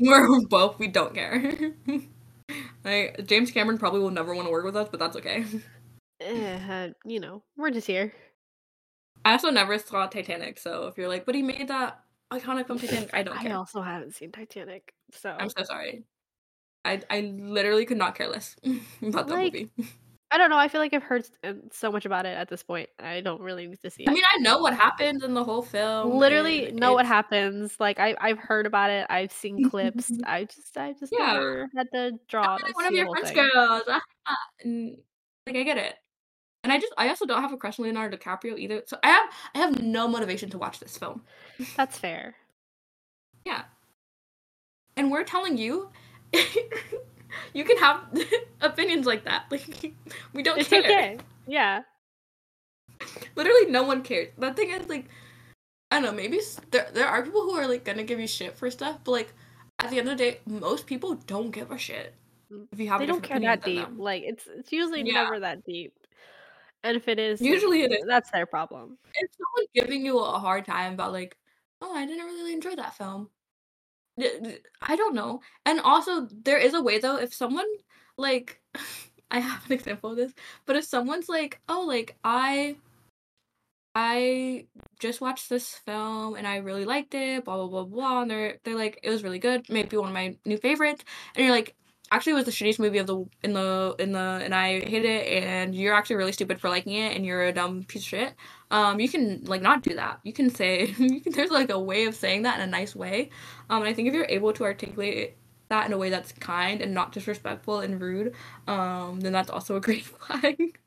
We're both we don't care. like James Cameron probably will never want to work with us, but that's okay. Eh, uh, you know, we're just here. I also never saw Titanic, so if you're like, but he made that iconic film Titanic, I don't care. I also haven't seen Titanic, so I'm so sorry. I I literally could not care less about that Like, movie. I don't know. I feel like I've heard uh, so much about it at this point. I don't really need to see it. I mean, I know what happens in the whole film. Literally know what happens. Like I I've heard about it. I've seen clips. I just I just yeah. never had the draw like one of your French thing. girls. ah, like I get it. And I just I also don't have a crush on Leonardo DiCaprio either. So I have I have no motivation to watch this film. That's fair. Yeah. And we're telling you you can have opinions like that. Like we don't It's care. okay. Yeah. Literally no one cares. That thing is like I don't know, maybe there there are people who are like gonna give you shit for stuff, but like at the end of the day, most people don't give a shit if you have They a don't care that deep. them. Like it's it's usually Yeah. never that deep. And if it is, Usually it is. that's their problem. If someone's giving you a hard time about like, oh, I didn't really enjoy that film. I don't know. And also, there is a way though. If someone like, I have an example of this, but if someone's like, oh, like I, I just watched this film and I really liked it, blah blah blah blah, and they're they're like, it was really good, maybe one of my new favorites, and you're like. Actually, it was the shittiest movie of the in the in the and I hate it and you're actually really stupid for liking it and you're a dumb piece of shit. Um you can like not do that. You can say you can, there's like a way of saying that in a nice way. Um and i think if you're able to articulate that in a way that's kind and not disrespectful and rude um then that's also a great flag.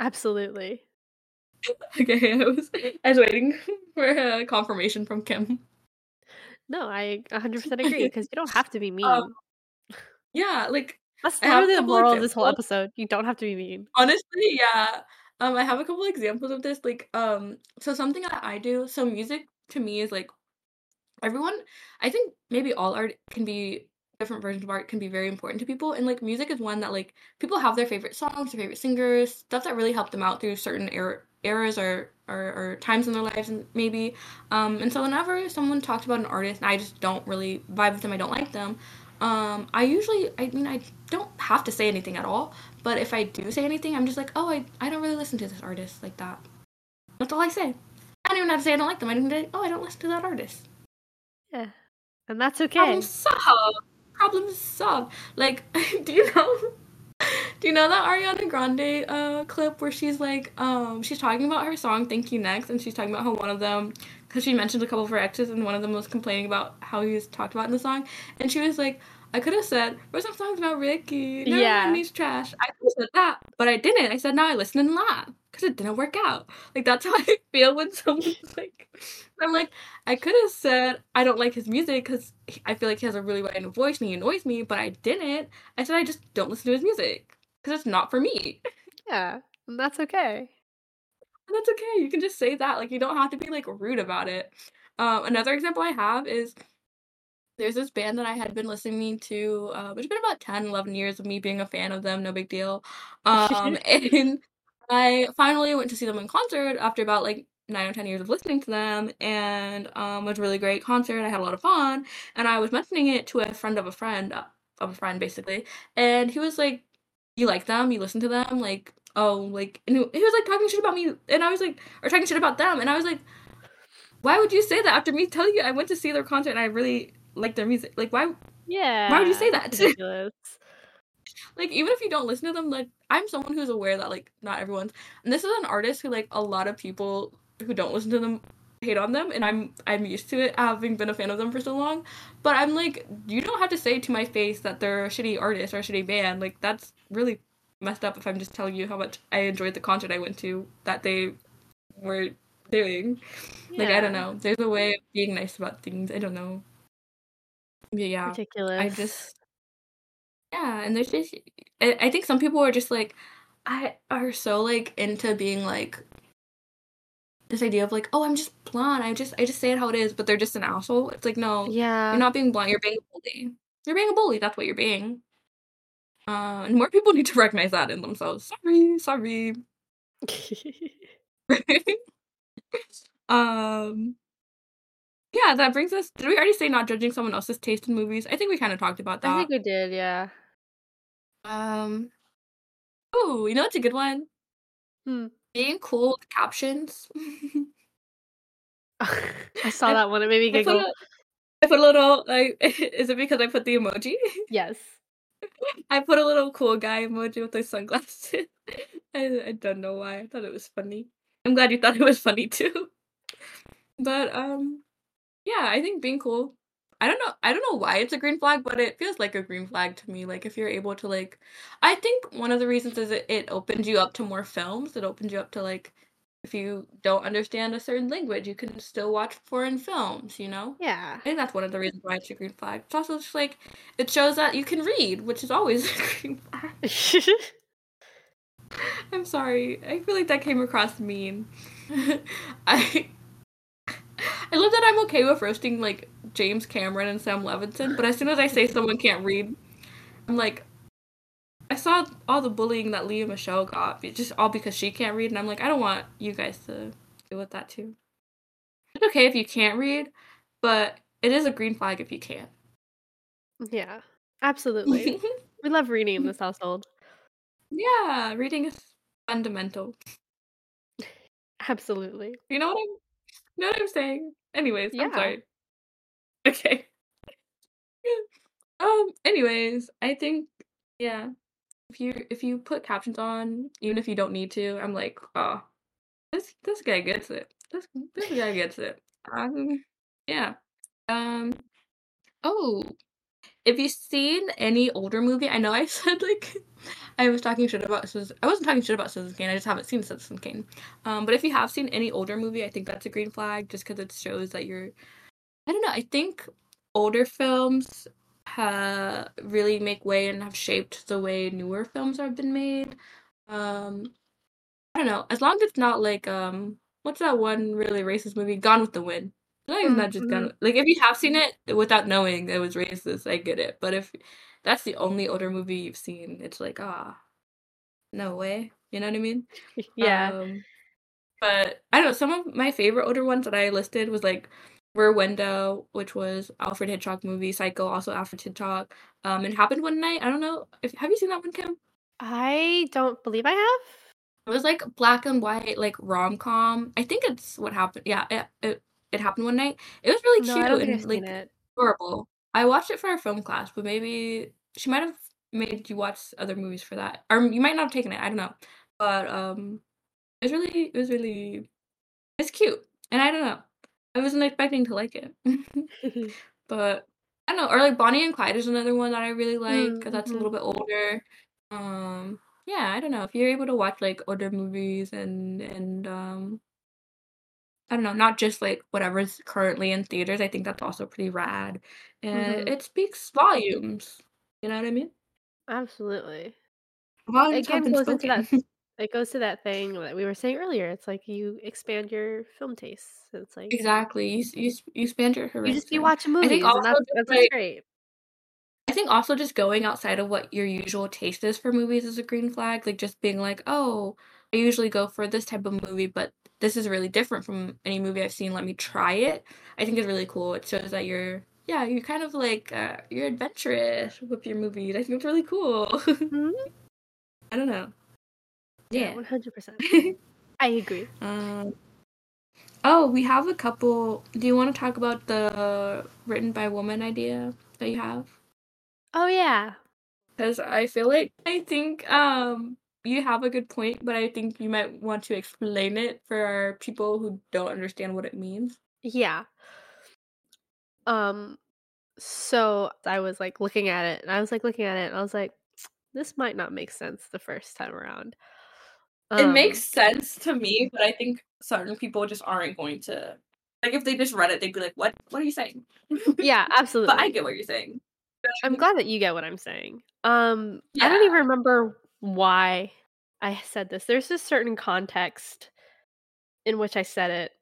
Absolutely. okay i was i was waiting for a confirmation from kim. No, I 100% agree because you don't have to be mean. um yeah like That's I have a the moral of this whole episode. You don't have to be mean. honestly yeah um i have a couple examples of this like um so something that i do so music to me is like everyone i think maybe all art can be different versions of art can be very important to people and like music is one that like people have their favorite songs their favorite singers stuff that really helped them out through certain er- eras or, or or times in their lives and maybe um and so whenever someone talks about an artist and i just don't really vibe with them i don't like them um i usually i mean i don't have to say anything at all but if i do say anything i'm just like oh i, I don't really listen to this artist like that that's all i say i don't even have to say i don't like them i didn't say oh i don't listen to that artist Yeah. And that's okay. Problem solved. Problem solved. Like, do you know? Do you know that Ariana Grande uh clip where she's like, um, she's talking about her song "Thank You Next" and she's talking about how one of them, because she mentioned a couple of her exes and one of them was complaining about how he was talked about in the song, and she was like, I could have said, "Where's some songs about Ricky? Never Yeah. these trash." I could have said that, but I didn't. I said, "No, I listened and laughed," because it didn't work out. Like that's how I feel when someone's like, I'm like, I could have said I don't like his music because I feel like he has a really wide voice and he annoys me, but I didn't. I said I just don't listen to his music because it's not for me. Yeah. And that's okay. And that's okay. You can just say that. Like you don't have to be like rude about it. Um, another example I have is there's this band that I had been listening to. Uh, it's been about 10, 11 years of me being a fan of them. No big deal. Um, and I finally went to see them in concert after about like nine or ten years of listening to them, and um, it was a really great concert. I had a lot of fun, and I was mentioning it to a friend of a friend uh, of a friend, basically, and he was like, "You like them? You listen to them? Like, oh, like," and he he was like talking shit about me, and I was like, or talking shit about them, and I was like, why would you say that after me telling you I went to see their concert and I really like their music? Like, why? Yeah. Why would you say that? Ridiculous. like, even if you don't listen to them, like, I'm someone who's aware that like not everyone's. And this is an artist who like a lot of people who don't listen to them hate on them and I'm I'm used to it having been a fan of them for so long. But I'm like, you don't have to say to my face that they're a shitty artist or a shitty band. Like that's really messed up if I'm just telling you how much I enjoyed the concert I went to that they were doing. Yeah. Like I don't know. There's a way of being nice about things. I don't know. Yeah, yeah. Ridiculous. I just yeah, and there's just I, I think some people are just like I are so like into being like this idea of like, oh, I'm just blonde. I just I just say it how it is, but they're just an asshole. It's like, no, yeah, you're not being blonde. You're being a bully. You're being a bully. That's what you're being. Uh, and more people need to recognize that in themselves. Sorry, sorry. um, yeah, that brings us. Did we already say not judging someone else's taste in movies? I think we kind of talked about that. I think we did, yeah. Um. Oh, you know it's a good one. Hmm. Being cool with captions. I saw that one. It made me giggle. I put a little like. Is it because I put the emoji? Yes. I put a little cool guy emoji with those sunglasses. I, I don't know why. I thought it was funny. I'm glad you thought it was funny too. But um, yeah, I think being cool. I don't know. I don't know why it's a green flag, but it feels like a green flag to me. Like if you're able to like, I think one of the reasons is it, it opens you up to more films. It opens you up to like, if you don't understand a certain language, you can still watch foreign films. You know. Yeah. I think that's one of the reasons why it's a green flag. It's also just like it shows that you can read, which is always a green flag. I'm sorry. I feel like that came across mean. I I love that I'm okay with roasting like James Cameron and Sam Levinson, but as soon as I say someone can't read, I'm like, saw all the bullying that Lea Michele got, just all because she can't read, and I'm like, I don't want you guys to deal with that too. It's okay if you can't read, but it is a green flag if you can't. Yeah, absolutely. we love reading in this household. Yeah, reading is fundamental. Absolutely. You know what I'm you know what I'm saying? Anyways, yeah. I'm sorry. Okay. um, anyways, I think yeah. If you if you put captions on, even if you don't need to, I'm like, oh this this guy gets it. This this guy gets it. Um yeah. Um oh if you've seen any older movie, I know I said like I was talking shit about Citizen. I wasn't talking shit about Citizen Kane. I just haven't seen Citizen Kane. Um, but if you have seen any older movie, I think that's a green flag, just because it shows that you're. I don't know. I think older films ha- really make way and have shaped the way newer films have been made. Um, I don't know. As long as it's not like um, what's that one really racist movie, Gone with the Wind. As long as mm-hmm. not just Gone. Like if you have seen it without knowing it was racist, I get it. But if that's the only older movie you've seen. It's like, ah, no way. You know what I mean? yeah. Um, but I don't know. Some of my favorite older ones that I listed was like Rear Window, which was Alfred Hitchcock movie. Psycho, also Alfred Hitchcock. Um, it happened one night. I don't know. If have you seen that one, Kim? I don't believe I have. It was like black and white, like rom com. I think it's what happened. Yeah, it, it it happened one night. It was really no, cute I don't think and I've like seen it. adorable. I watched it for our film class, but maybe she might have made you watch other movies for that, or you might not have taken it. I don't know, but um, it was really, it was really, it's cute, and I don't know. I wasn't expecting to like it, but I don't know. Or like Bonnie and Clyde is another one that I really like because that's a little Mm-hmm. bit older. Um, yeah, I don't know if you're able to watch like older movies and and um I don't know, not just like whatever's currently in theaters. I think that's also pretty rad, and Mhm. it speaks volumes. You know what I mean? Absolutely. Volumes have Again, been goes into spoken. it goes to that thing that we were saying earlier. It's like you expand your film tastes. It's like exactly. You you you expand your horizons. you just be horizon. watching I think also that's that's like great. I think also just going outside of what your usual taste is for movies is a green flag. Like just being like, oh, I usually go for this type of movie, but this is really different from any movie I've seen. Let me try it. I think is really cool. It shows that you're yeah, you're kind of like uh, you're adventurous with your movies. I think it's really cool. Mhm. I don't know. Yeah, one hundred percent. I agree. um, Oh, we have a couple. Do you want to talk about the written by woman idea that you have? Oh yeah. Because I feel like I think um you have a good point, but I think you might want to explain it for people who don't understand what it means. Yeah. Um so I was like looking at it and I was like looking at it and I was like this might not make sense the first time around. It Um, makes sense to me, but I think certain people just aren't going to like if they just read it, they'd be like, "What? What are you saying?" Yeah, absolutely. but I get what you're saying. I'm glad that you get what I'm saying. Um, I don't even remember why I said this. There's a certain context in which I said it.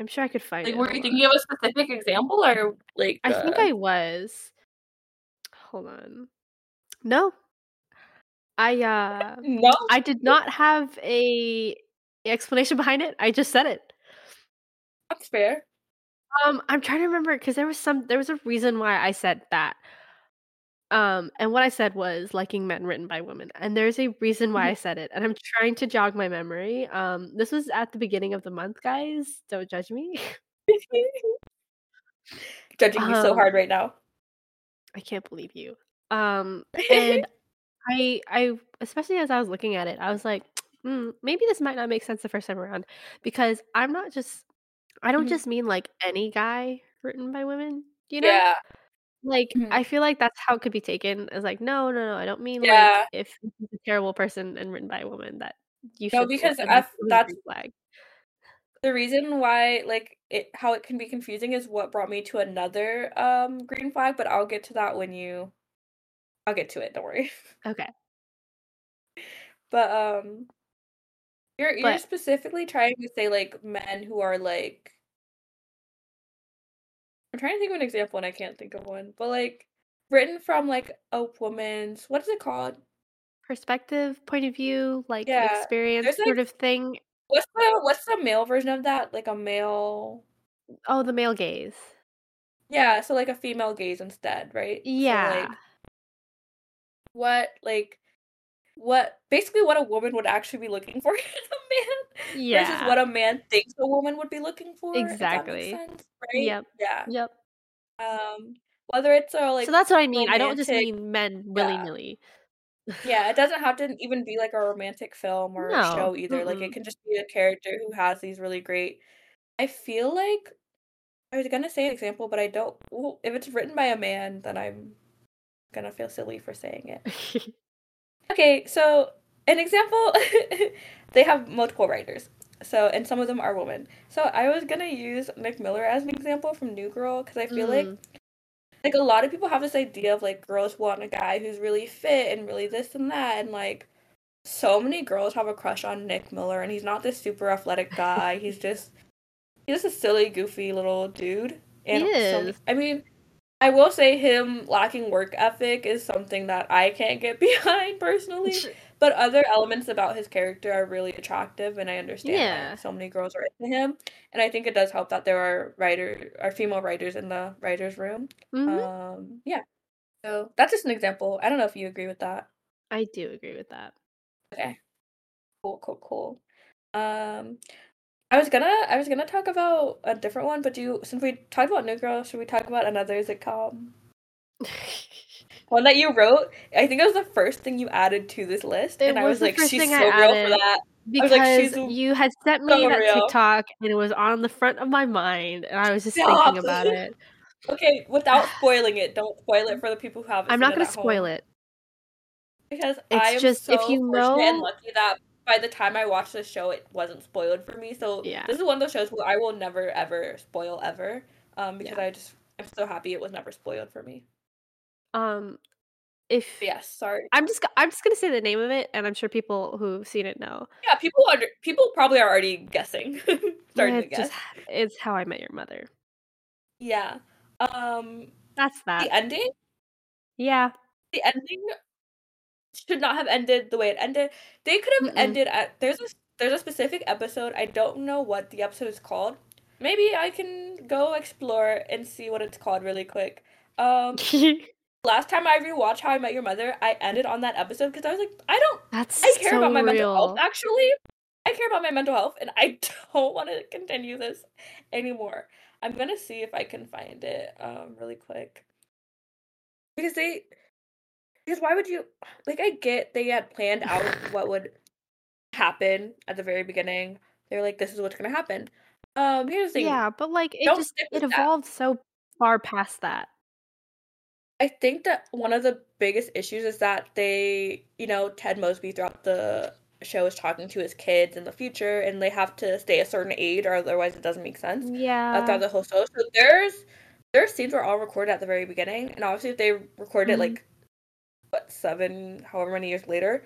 I'm sure I could find Like, it. were you thinking of a specific example or like? I think I was. Hold on. No. I uh no. I did not have a explanation behind it. I just said it. That's fair. Um, I'm trying to remember because there was some there was a reason why I said that. Um, and what I said was liking men written by women, and there's a reason why I said it, and I'm trying to jog my memory. Um, this was at the beginning of the month, guys. Don't judge me. Judging you so Um, hard right now. I can't believe you. Um, and I I especially as I was looking at it, I was like, "Hmm, maybe this might not make sense the first time around because I'm not just I don't Mhm. just mean like any guy written by women, you know? Yeah. Like, Mhm. I feel like that's how it could be taken as like, no, no, no, I don't mean Yeah. like if he's a terrible person and written by a woman that you No, should because that's a that's- green flag. The reason why like it how it can be confusing is what brought me to another um green flag, but I'll get to that when you I'll get to it, don't worry. Okay. But um you're you're But- specifically trying to say like men who are like I'm trying to think of an example and I can't think of one. But like written from like a woman's what is it called? Perspective, point of view, like Yeah, experience there's, sort like- of thing. What's the what's the male version of that? Like a male Oh, the male gaze. Yeah, so like a female gaze instead, right? So, Yeah. like, what like what basically what a woman would actually be looking for in a man yeah. versus what a man thinks a woman would be looking for. if that makes Exactly. sense, right? Yep. Yeah. Yep. Um whether it's a like so that's what I mean. I don't just mean men willy nilly. yeah, it doesn't have to even be like a romantic film or a No, show either. Like mm-mm. it can just be a character who has these really great I feel like I was gonna say an example, but I don't well, if it's written by a man, then I'm gonna feel silly for saying it. Okay, so an example they have multiple writers. So and some of them are women. So I was gonna use Nick Miller as an example from New Girl because I feel like Mm. like a lot of people have this idea of like girls want a guy who's really fit and really this and that and like so many girls have a crush on Nick Miller and he's not this super athletic guy. he's just he's just a silly, goofy little dude. And He so-. I mean, I will say him lacking work ethic is something that I can't get behind personally. But other elements about his character are really attractive, and I understand Yeah. so many girls are into him. And I think it does help that there are writer, are female writers in the writers' room. Mhm. Um, yeah. So that's just an example. I don't know if you agree with that. I do agree with that. Okay. Cool, cool, cool. Um, I was gonna, I was gonna talk about a different one, but do you, since we talked about New Girl, should we talk about another sitcom? One that you wrote. I think it was the first thing you added to this list, It and I was was like, she's so I real for that. because like, you had sent me so that real. TikTok and it was on the front of my mind and I was just Stop. thinking about it. Okay, without spoiling it, don't spoil it for the people who haven't. I'm not going to spoil home. it. because It's I am just, so if you fortunate and know- lucky that by the time I watched the show, it wasn't spoiled for me. So Yeah. this is one of those shows where I will never ever spoil ever, um, because Yeah. I just I'm so happy it was never spoiled for me. Um if yes, sorry. I'm just I'm just to say the name of it and I'm sure people who've seen it know. Yeah, people under people probably are already guessing, starting to guess. just it's how I met your mother. Yeah. Um, That's that. the ending, yeah. the ending should not have ended the way it ended. They could have Mm-mm. ended at there's a there's a specific episode. I don't know what the episode is called. Maybe I can go explore and see what it's called really quick. Um, last time I rewatched How I Met Your Mother, I ended on that episode because I was like, I don't That's I care so about my real. mental health actually. I care about my mental health and I don't want to continue this anymore. I'm gonna see if I can find it um really quick. Because they because why would you like I get they had planned out what would happen at the very beginning. They're like, this is what's gonna happen. Um here's the thing. Yeah, but like it Don't just it with that. evolved so far past that. I think that one of the biggest issues is that they, you know, Ted Mosby throughout the show is talking to his kids in the future, and they have to stay a certain age, or otherwise it doesn't make sense. Uh, Yeah. throughout the whole show, so there's their scenes were all recorded at the very beginning, and obviously if they recorded Mhm. like what seven, however many years later,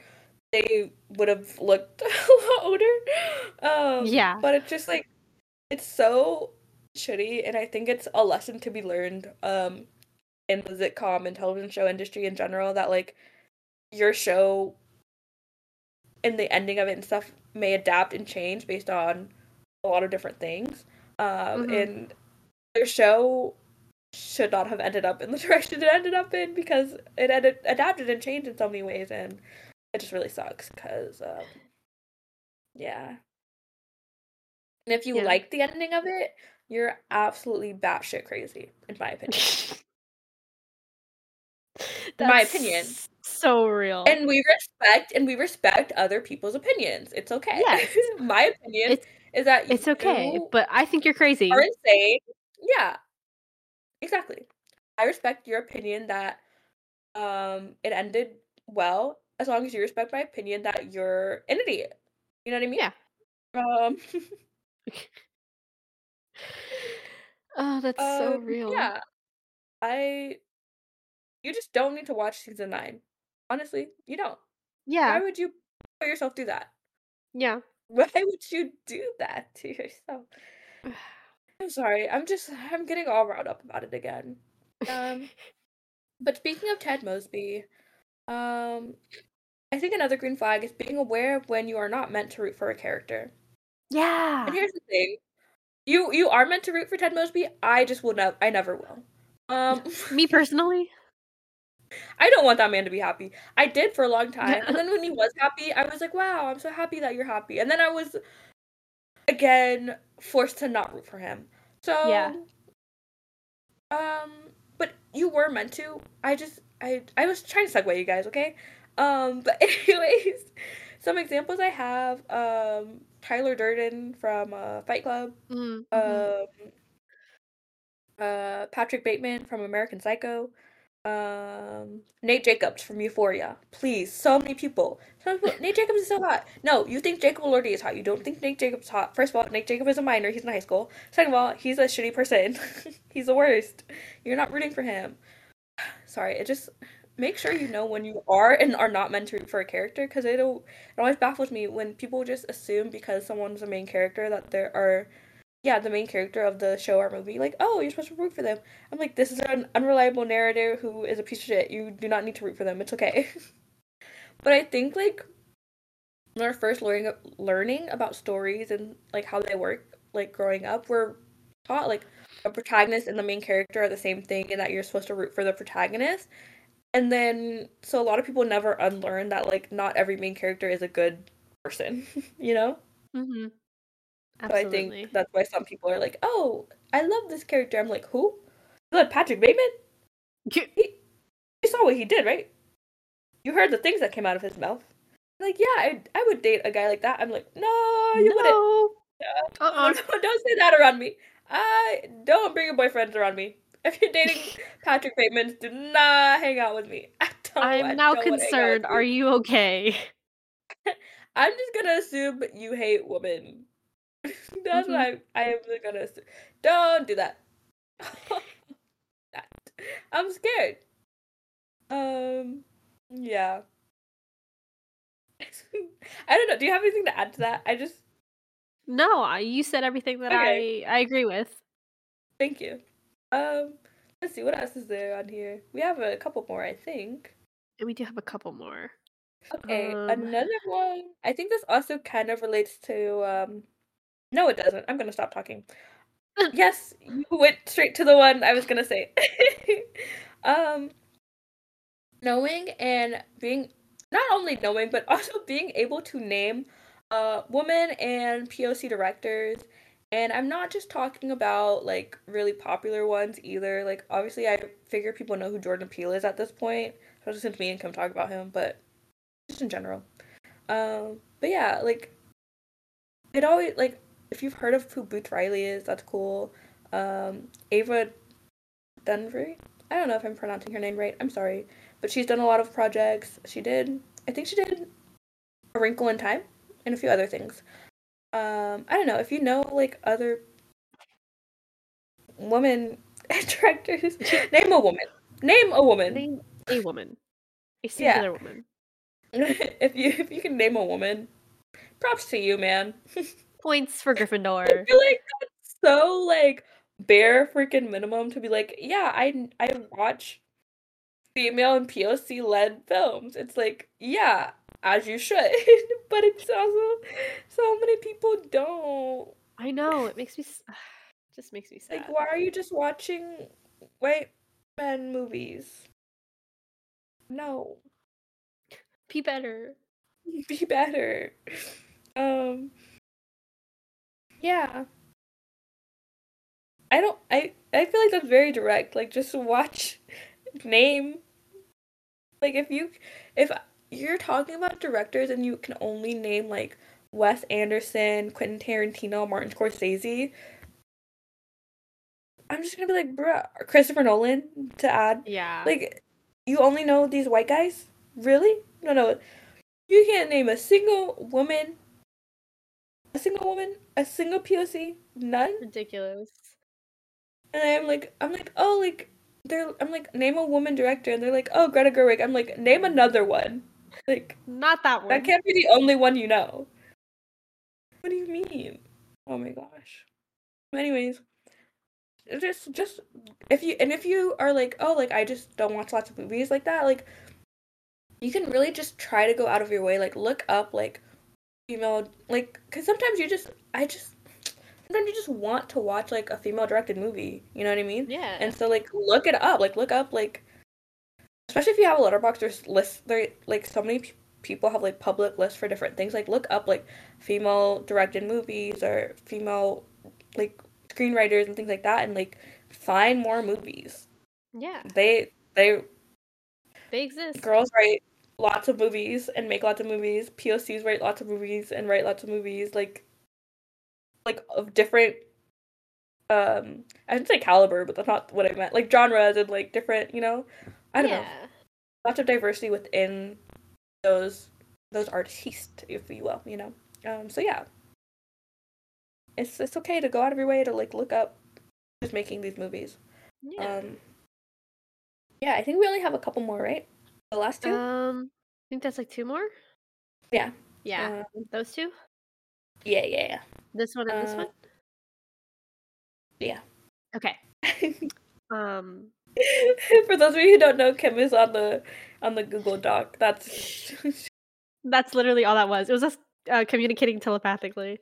they would have looked a lot older. Um, Yeah. but it's just like it's so shitty, and I think it's a lesson to be learned. Um, in the sitcom and television show industry in general that like your show and the ending of it and stuff may adapt and change based on a lot of different things. Um, Mhm. and their show should not have ended up in the direction it ended up in because it had adapted and changed in so many ways, and it just really sucks because, um, yeah. And if you Yeah. like the ending of it, you're absolutely batshit crazy, in my opinion. In my opinion. So real. And we respect and we respect other people's opinions. It's okay. Yes. my opinion It's is that it's okay, but I think you're crazy. are insane. Yeah. Exactly. I respect your opinion that um it ended well as long as you respect my opinion that you're an idiot. You know what I mean? Yeah. Um, Oh, that's so um real. yeah. I you just don't need to watch season 9. Honestly, you don't. Yeah. Why would you put yourself through that? Yeah. Why would you do that to yourself? I'm sorry. I'm just I'm getting all riled up about it again. Um but speaking of Ted Mosby, um I think another green flag is being aware of when you are not meant to root for a character. Yeah. And here's the thing. You you are meant to root for Ted Mosby. I just will not I never will. Um Me personally? I don't want that man to be happy. I did for a long time. And then when he was happy, I was like, wow, I'm so happy that you're happy. And then I was again forced to not root for him. So Yeah. Um but you were meant to. I just I I was trying to segue you guys, okay? Um but anyways, some examples I have, um Tyler Durden from uh, Fight Club, Mm, mhm. um uh Patrick Bateman from American Psycho, um Nate Jacobs from Euphoria. Please, so many people. So many people. Nate Jacobs is so hot. No, you think Jacob Elordi is hot. You don't think Nate Jacobs is hot. First of all, Nate Jacobs is a minor. He's in high school. Second of all, he's a shitty person. he's the worst. You're not rooting for him. Sorry, it just make sure you know when you are and are not meant to root for a character because it'll it always baffles me when people just assume because someone's a main character that there are yeah the main character of the show or movie like oh you're supposed to root for them. I'm like this is an unreliable narrator who is a piece of shit. You do not need to root for them. It's okay. But i think like when we're first learning learning about stories and like how they work like growing up we're taught like a protagonist and the main character are the same thing and that you're supposed to root for the protagonist. And then so a lot of people never unlearn that like not every main character is a good person you know mm-hmm. Mhm. so I think that's why some people are like, "Oh, I love this character." I'm like, "Who? You like Patrick Bateman? He, you saw what he did, right? You heard the things that came out of his mouth." Like, yeah, I, I would date a guy like that. I'm like, no, you wouldn't. no. Oh, Uh-uh. no, don't say that around me. I don't bring your boyfriends around me. If you're dating Patrick Bateman, do not hang out with me. I don't, I I'm now don't wanna hang out concerned. Are you. you okay? I'm just gonna assume you hate women. That's Mhm. what I, am gonna assume. Don't do that. I'm scared. Um, yeah. I don't know. Do you have anything to add to that? I just No, you said everything that Okay. I I agree with. thank you. Um, let's see what else is there on here. We have a couple more, I think. And we do have a couple more. Okay, Um, another one. I think this also kind of relates to um no it doesn't. I'm gonna stop talking. yes, you went straight to the one I was gonna say. um knowing and being not only knowing but also being able to name uh women and POC directors. And I'm not just talking about like really popular ones either. Like obviously I figure people know who Jordan Peele is at this point, especially since me and Kim talk about him, but just in general. Um but yeah, like it always like if you've heard of who Boots Riley is, that's cool. Um Ava Dunvey. I don't know if I'm pronouncing her name right. I'm sorry, but she's done a lot of projects. She did, I think she did A Wrinkle in Time and a few other things. Um, I don't know if you know like other woman directors. Name a woman. Name a woman. Name a woman. A singular yeah. woman. if you if you can name a woman, props to you, man. Points for Gryffindor. I feel like that's so like bare freaking minimum to be like, yeah, I I watch female and POC led films. It's like, yeah, as you should, but it's also so many people don't. I know it makes me just makes me sad. Like, why are you just watching white men movies? No. Be better. Be better. Um. Yeah. I don't I I feel like that's very direct. Like just watch name like if you if you're talking about directors and you can only name like Wes Anderson, Quentin Tarantino, Martin Scorsese, I'm just gonna be like, bruh, Christopher Nolan to add. Yeah. Like, you only know these white guys? Really? No, no. You can't name a single woman, a single woman, a single POC, none. Ridiculous and I'm like, I'm like, oh, like they're, I'm like, name a woman director, and they're like, oh, Greta Gerwig. I'm like, name another one. Like, not that one. That can't be the only one you know. What do you mean? Oh my gosh. Anyways, just just if you and if you are like, oh, like I just don't watch lots of movies like that, like you can really just try to go out of your way, like look up like female, like because sometimes you just I just sometimes you just want to watch like a female directed movie. You know what I mean? Yeah. And so like look it up. Like look up like especially if you have a Letterboxd there's lists there like so many p- people have like public lists for different things like look up like female directed movies or female like screenwriters and things like that and like find more movies yeah they they they exist girls write lots of movies and make lots of movies pocs write lots of movies and write lots of movies like like of different um I didn't say caliber, but that's not what I meant. Like genres and like different, you know. I don't yeah. know. Lots of diversity within those those artists, if you will, you know. Um so yeah. It's it's okay to go out of your way to like look up who's making these movies. Yeah. Um Yeah, I think we only have a couple more, right? The last two? Um I think that's like two more. Yeah. Yeah. Um, those two? Yeah, yeah, yeah. This one and uh, this one? Yeah. Okay. um For those of you who don't know, Kim is on the on the Google Doc. That's that's literally all that was. It was us uh, communicating telepathically.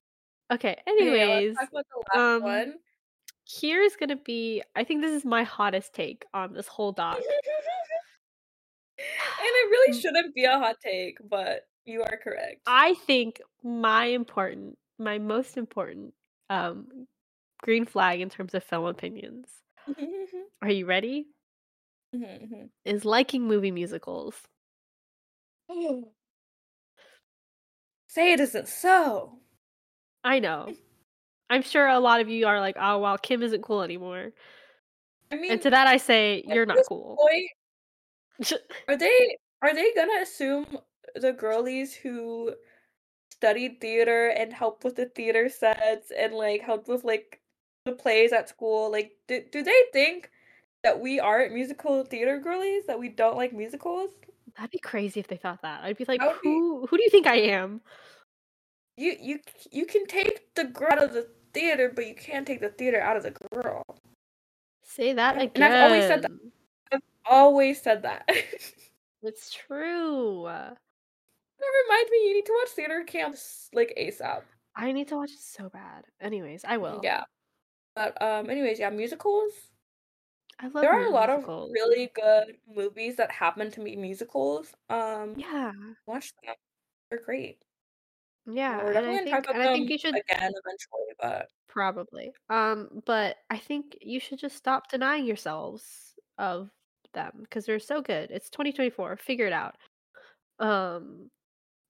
Okay. Anyways, um, one. Here's gonna be. I think this is my hottest take on this whole doc. And it really mm. shouldn't be a hot take, but you are correct. I think my important, my most important um green flag in terms of film opinions. Are you ready? Mm-hmm. Is liking movie musicals. Say it isn't so. I know. I'm sure a lot of you are like, oh, well, Kim isn't cool anymore. I mean, and to that I say, you're not cool. Point, are they are they gonna assume the girlies who studied theater and helped with the theater sets and like helped with like the plays at school like do, do they think that we aren't musical theater girlies that we don't like musicals? That'd be crazy if they thought that. I'd be like who be... who do you think i am? You you you can take the girl out of the theater but you can't take the theater out of the girl. Say that again and i've always said that always said that it's true that reminds me, you need to watch theater camps like ASAP. I need to watch it so bad. Anyways, I will. Yeah. But um anyways, yeah, musicals. I love There are a lot of really good movies that happen to be musicals. Um Yeah. Watch them. They're great. Yeah, We're and I definitely gonna talk think about and I think you should again eventually, but Probably. Um, but I think you should just stop denying yourselves of them because they're so good. It's 2024, figure it out. Um,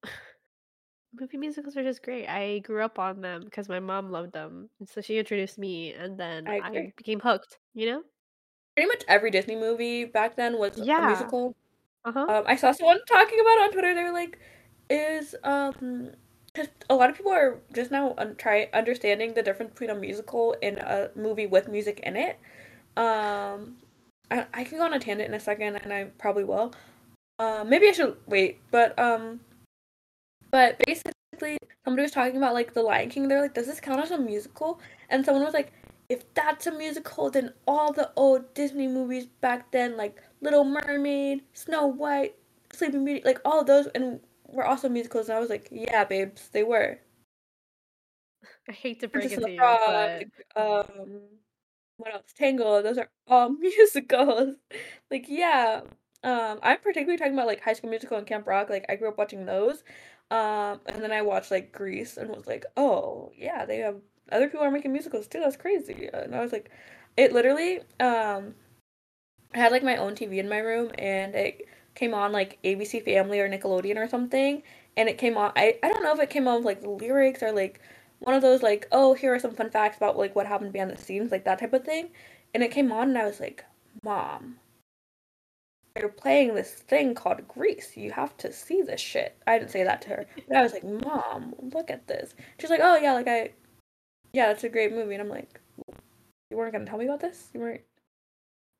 movie musicals are just great. I grew up on them because my mom loved them, and so she introduced me, and then I I became hooked, you know? Pretty much every Disney movie back then was a musical. Uh-huh. Um, I saw someone talking about it on Twitter. They were like, "Is um, because a lot of people are just now un- try understanding the difference between a musical and a movie with music in it." Um, I I can go on a tangent in a second, and I probably will. Um, maybe I should wait, but um, but basically, somebody was talking about like The Lion King. They're like, "Does this count as a musical?" And someone was like, "If that's a musical, then all the old Disney movies back then, like Little Mermaid, Snow White, Sleeping Beauty, like all those, and were also musicals." And I was like, "Yeah, babes, they were." I hate to break it to you, but um, what else? Tangled. Those are all musicals. Like, yeah. Um, I'm particularly talking about like High School Musical and Camp Rock. Like, I grew up watching those. Um, and then I watched like Grease and was like, oh yeah, they have other people are making musicals too. That's crazy. And I was like, it literally. Um, I had like my own TV in my room, and it came on like ABC Family or Nickelodeon or something, and it came on. I I don't know if it came on with like lyrics or like one of those like oh here are some fun facts about like what happened behind the scenes like that type of thing, and it came on and I was like, Mom, they're playing this thing called Grease. You have to see this shit. I didn't say that to her, but I was like, Mom, look at this. She's like, Oh yeah, like I, yeah, that's a great movie, and I'm like, you weren't gonna tell me about this. You weren't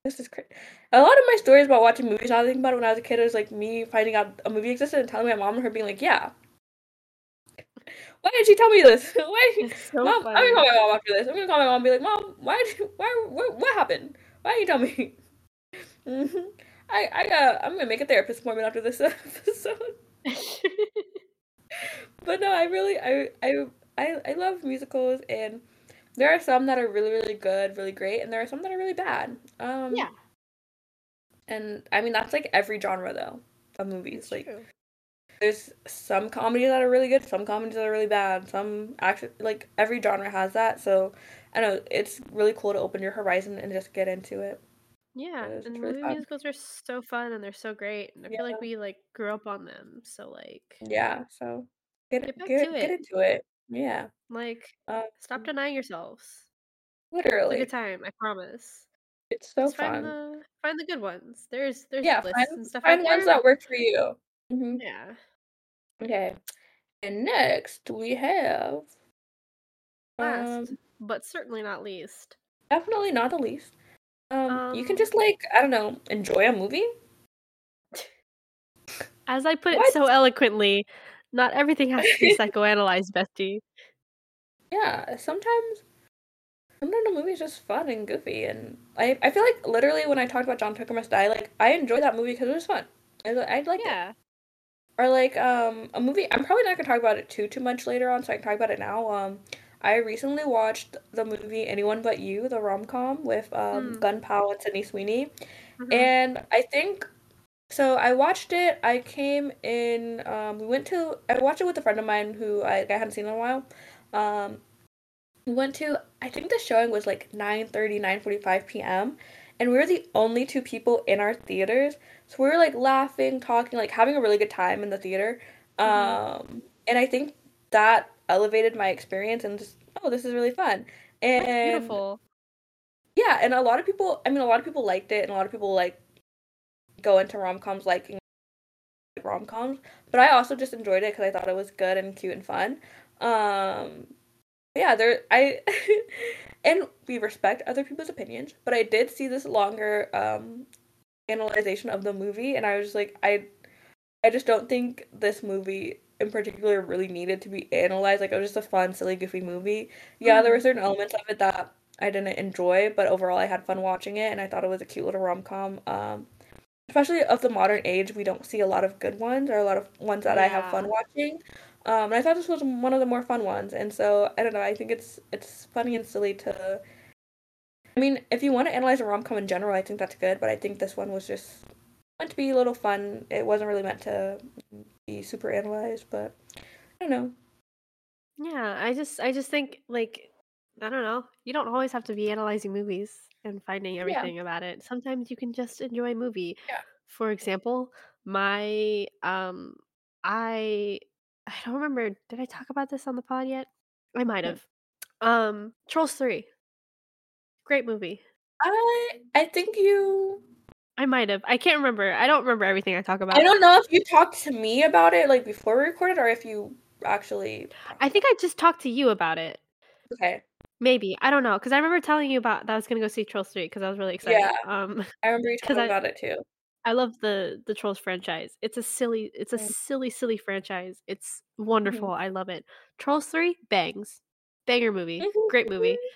this is crazy. A lot of my stories about watching movies, now I think about it when I was a kid, it was like me finding out a movie existed and telling my mom and her being like, yeah. Why did she tell me this? Why? so Mom, I'm gonna call my mom after this. I'm gonna call my mom and be like, Mom, why did you, why, what, what happened? Why didn't you tell me? hmm I, I got, I'm gonna make a therapist appointment after this episode. But no, I really, I, I, I, I love musicals and there are some that are really, really good, really great, and there are some that are really bad. Um, Yeah, And I mean that's like every genre though of movies. it's Like true. There's some comedies that are really good, some comedies that are really bad, some like every genre has that. So I know it's really cool to open your horizon and just get into it. Yeah, It's, and really musicals are so fun and they're so great, and I feel like we like grew up on them. So like, yeah. So get get back to get get it. into it. Yeah. Like, Um, stop denying yourselves. Literally, it's a good time, I promise. it's so Just find fun. the find the good ones. There's there's Yeah, find lists and stuff find ones that work for you. hmm Yeah. Okay. And next we have Last, um but certainly not least. definitely not the least. Um, you can Um, just like I don't know, enjoy a movie. as I put it What? so eloquently, not everything has to be psychoanalyzed, bestie. Yeah, sometimes sometimes a movie is just fun and goofy, and I I feel like literally when I talked about John Tucker Must Die, like I enjoyed that movie because it was fun. I I liked it. Yeah. Or like um a movie. I'm probably not gonna talk about it too too much later on, so I can talk about it now. Um, I recently watched the movie Anyone But You, the rom com with um Mm. Glen Powell and Sydney Sweeney, hmm and I think so. I watched it. I came in. Um, we went to. I watched it with a friend of mine who I, I hadn't seen in a while. Um, we went to. I think the showing was like 9:30, 9:45 p.m. And we were the only two people in our theaters. So we were like laughing, talking, like having a really good time in the theater. hmm Um, and I think that elevated my experience and just, oh, this is really fun. That's And beautiful. yeah, and a lot of people, I mean, a lot of people liked it, and a lot of people like go into rom-coms liking rom-coms, but I also just enjoyed it because I thought it was good and cute and fun. Um, yeah, there I and we respect other people's opinions, but I did see this longer um analyzation of the movie, and I was just like, I I just don't think this movie in particular really needed to be analyzed. Like it was just a fun, silly, goofy movie. Yeah, there were hmm certain elements of it that I didn't enjoy, but overall I had fun watching it, and I thought it was a cute little rom-com. Um, especially of the modern age, we don't see a lot of good ones or a lot of ones that I have fun watching. Um, and I thought this was one of the more fun ones, and so I don't know. I think it's it's funny and silly to. I mean, if you want to analyze a rom com in general, I think that's good, but I think this one was just meant to be a little fun. It wasn't really meant to be super analyzed, but I don't know. Yeah, I just I just think like I don't know. You don't always have to be analyzing movies and finding Yeah. everything about it. Sometimes you can just enjoy a movie. Yeah. For example, my um I I don't remember did I talk about this on the pod yet? I might have. Um Trolls 3. Great movie. I I think you I might have. I can't remember. I don't remember everything I talk about. I don't know if you talked to me about it, like, before we recorded or if you actually I think I just talked to you about it. Okay. Maybe. I don't know because I remember telling you about that I was gonna go see Trolls 3 because I was really excited. Yeah. Um, I remember you talking I about it too. I love the the Trolls franchise. It's a silly it's a Mm. silly, silly franchise. It's Mhm. wonderful. I love it. Trolls 3 bangs. Banger movie. Great movie. Mhm.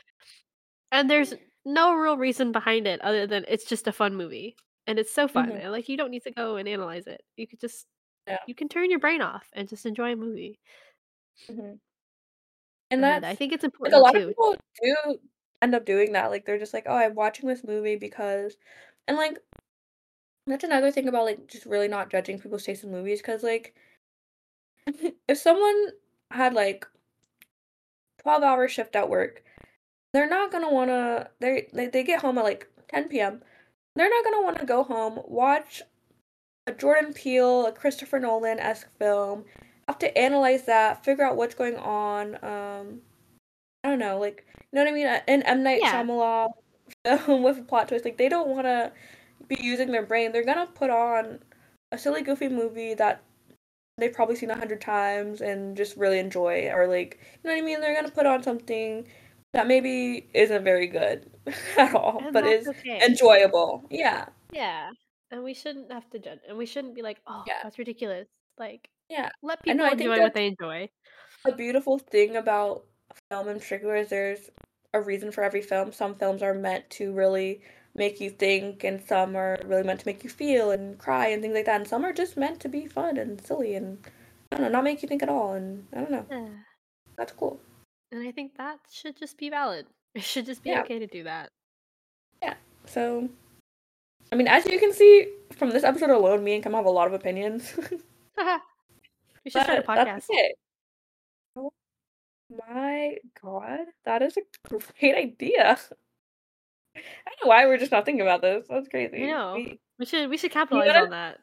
And there's no real reason behind it other than it's just a fun movie. And it's so fun. Mhm. And, like, you don't need to go and analyze it. You could just Yeah. you can turn your brain off and just enjoy a movie. And And I think it's like, a important lot of people do end up doing that, like, they're just like, "Oh, I'm watching this movie because" and, like that's another thing about, like, just really not judging people's taste in movies because like if someone had, like twelve-hour shift at work, they're not gonna wanna they they they get home at, like, 10 PM. They're not gonna wanna go home, watch a Jordan Peele, a Christopher Nolan-esque film, have to analyze that, figure out what's going on, um, I don't know, like, you know what I mean? An M. Night Yeah. Shyamalan film with a plot twist, like, they don't wanna be using their brain, they're gonna put on a silly, goofy movie that they've probably seen a 100 times and just really enjoy, or, like, you know what I mean? They're gonna put on something that maybe isn't very good at all, And but is okay. enjoyable. Yeah. Yeah. And we shouldn't have to judge and we shouldn't be like, "Oh, Yeah. that's ridiculous." Like, Yeah. let know, people I enjoy what they enjoy. a beautiful thing about film in particular is there's a reason for every film. Some films are meant to really make you think, and some are really meant to make you feel and cry and things like that, and some are just meant to be fun and silly and, I don't know, not make you think at all, and I don't know. Yeah. That's cool. And I think that should just be valid. It should just be Yeah. okay to do that. Yeah. So, I mean, as you can see from this episode alone, me and Kim have a lot of opinions. We should start a But that's podcast. Oh my god, that is a great idea. I don't know why we're just not thinking about this. That's I crazy. know. We We should we should capitalize wanna on that.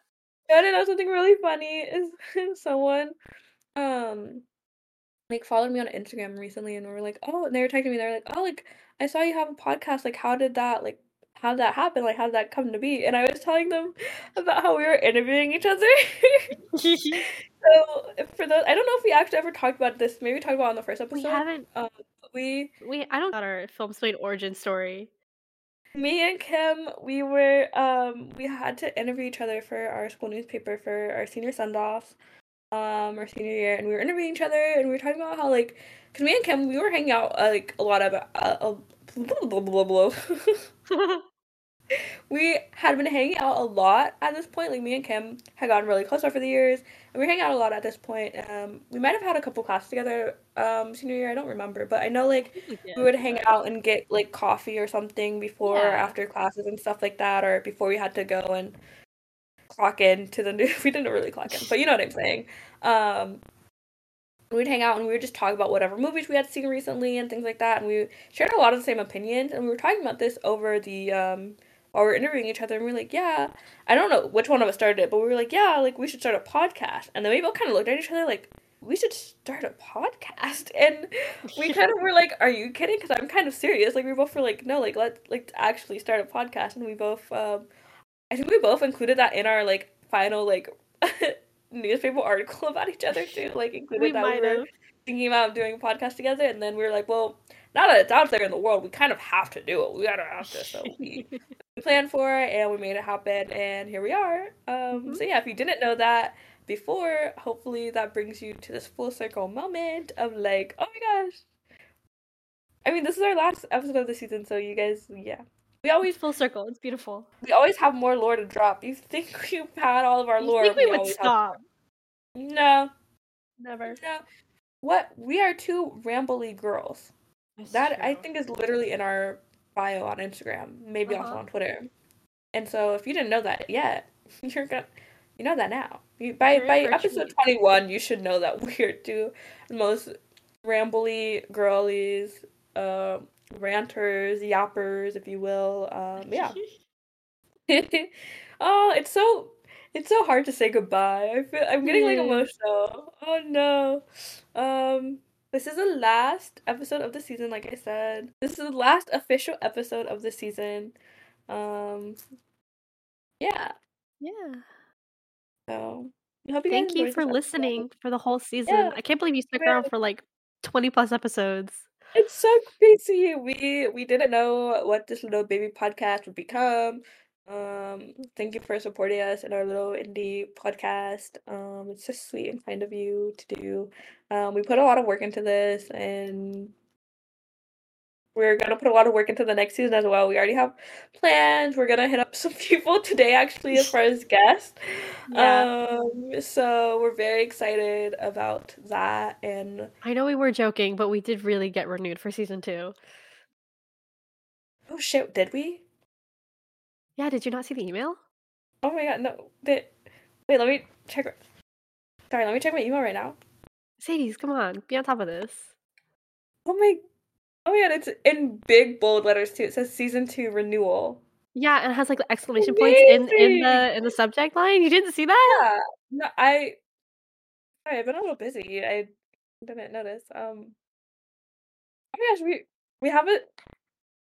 you wanna know something really funny is someone, um, like, followed me on Instagram recently, and we were like, "Oh" and they were texting me, they were like, "Oh, like, I saw you have a podcast, like, how did that like, how did that happen? Like, how did that come to be?" And I was telling them about how we were interviewing each other. So, for those I don't know if we actually ever talked about this, maybe we talked about it on the first episode. We haven't um, we we I don't got our Filmsplain origin story. Me and Kim, we were, um we had to interview each other for our school newspaper for our senior send-off, um, our senior year, and we were interviewing each other, and we were talking about how, like, cause me and Kim, we were hanging out, uh, like, a lot of, uh, uh We had been hanging out a lot at this point, like, me and Kim had gotten really close over the years, and we were hanging out a lot at this point, um, we might have had a couple classes together, um, senior year, I don't remember, but I know, like, I think we we would hang but out and get, like, coffee or something before or after classes and stuff like that, or before we had to go and clock in to the new we didn't really clock in, but you know what I'm saying. Um, we'd hang out and we would just talk about whatever movies we had seen recently and things like that, and we shared a lot of the same opinions, and we were talking about this over the, um while we're interviewing each other, and we're like, "Yeah" I don't know which one of us started it, but we were like, "Yeah, like, we should start a podcast," and then we both kinda looked at each other like, "We should start a podcast?" And we kind of were like, "Are you kidding? Because I'm kind of serious, like, we both were like, "No, like, let's, like, actually start a podcast," and we both, um I think we both included that in our, like, final, like, newspaper article about each other too, like, included We that we were have. thinking about doing a podcast together, and then we were like, "Well, now that it's out there in the world, we kind of have to do it, we gotta have to," so we we planned for it, and we made it happen, and here we are. Um, Mhm. so yeah, if you didn't know that before, hopefully that brings you to this full circle moment of, like, "Oh my gosh." I mean, this is our last episode of the season, so you guys yeah. We always full circle, it's beautiful. we always have more lore to drop. You think we've had all of our You lore, think we would stop. No. Never. No. What we are two rambly girls. It's That I think is literally in our bio on Instagram, maybe also Uh-huh. on Twitter. And so if you didn't know that yet, you're gonna you know that now. You by You're by episode 21, you should know that we're two most rambly girlies, uh, ranters, yappers, if you will. Um, yeah. oh, it's so it's so hard to say goodbye. I feel I'm getting like emotional. Oh no. Um this is the last episode of the season, like I said. This is the last official episode of the season. Um yeah. Yeah. So I hope you Thank you for this episode. listening for the whole season. Yeah. I can't believe you stuck Yeah. around for like 20 plus episodes. It's so crazy. We we didn't know what this little baby podcast would become. Um, thank you for supporting us in our little indie podcast. Um, it's just sweet and kind of you to do. Um, we put a lot of work into this, and we're gonna put a lot of work into the next season as well. We already have plans. We're gonna hit up some people today, actually, as far as guests. Yeah. Um, so we're very excited about that, and I know we were joking, but we did really get renewed for season two. oh shit, did we? Yeah, did you not see the email? Oh my god, no. Did wait, let me check. Sorry, let me check my email right now. Cedes, come on, be on top of this. Oh my, oh my god, it's in big bold letters too. It says season two renewal. Yeah, and it has like the exclamation points in in the in the subject line. You didn't see that? Yeah, no, I. Sorry, I've been a little busy. I didn't notice. Um. Oh my gosh, we we have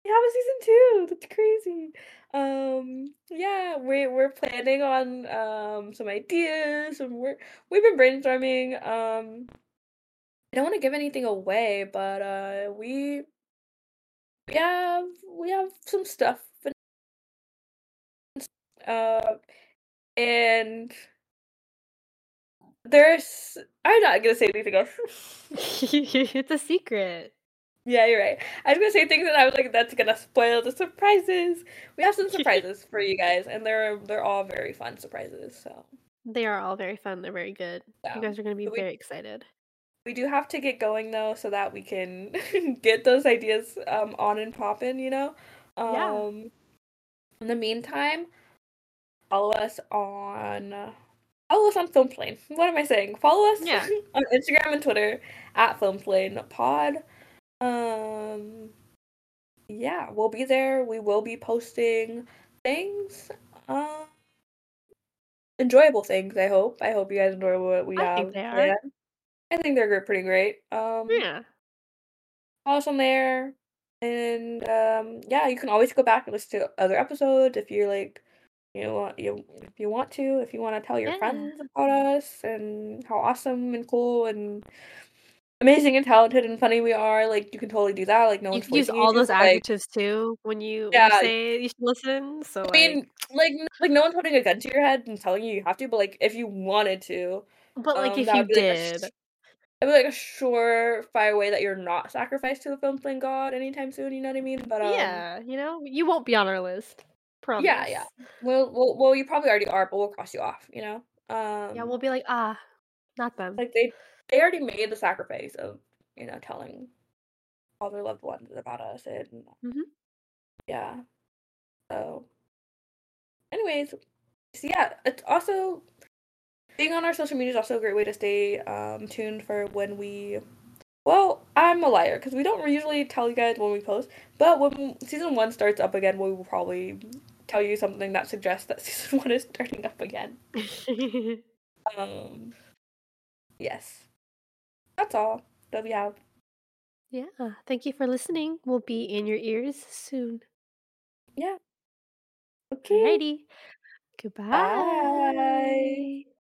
We have a season two. That's crazy. Um. Yeah, we we're planning on um some ideas, and we're we've been brainstorming. Um. I don't want to give anything away, but uh, we we have we have some stuff. Uh, and there's I'm not gonna say anything else. it's a secret. Yeah, you're right. I was gonna say things that I was like, that's gonna spoil the surprises. We have some surprises for you guys, and they're they're all very fun surprises. So They are all very fun. They're very good. Yeah. You guys are going to be we- very excited. we do have to get going though, so that we can get those ideas um on and popping. You know. Um, Yeah. In the meantime, follow us on. Follow us on Filmsplain. What am I saying? Follow us Yeah. on Instagram and Twitter at Filmsplain Pod. Um, yeah, we'll be there. We will be posting things. Um, enjoyable things. I hope. I hope you guys enjoy what we I have. think they are. planned. I think they're pretty great. Um, Yeah. follow us on there. And um, yeah, you can always go back and listen to other episodes if you're like, you know, you if you want to, if you want to tell your Yeah. friends about us and how awesome and cool and amazing and talented and funny we are. Like you can totally do that. Like no You one's use you all those like, adjectives too when you, when Yeah. you say you should listen. So I mean, like, like no one's putting a gun to your head and telling you you have to, but like if you wanted to, but like um, if you would be, like, a did, It'd be like a surefire way that you're not sacrificed to the Filmsplain god anytime soon. You know what I mean? But um, yeah, you know, you won't be on our list. Promise. Yeah, yeah. Well, well, well, you probably already are, but we'll cross you off. You know. Um, Yeah, we'll be like, ah, not them. like they they already made the sacrifice of you know telling all their loved ones about us and Mhm. yeah. So, anyways, so yeah, it's also being on our social media is also a great way to stay um tuned for when we. Well, I'm a liar because we don't usually tell you guys when we post, but when season one starts up again, we will probably tell you something that suggests that season one is starting up again. Um, yes, that's all that we have. yeah. Thank you for listening. We'll be in your ears soon. Yeah. Okay. Alrighty. Goodbye. Bye.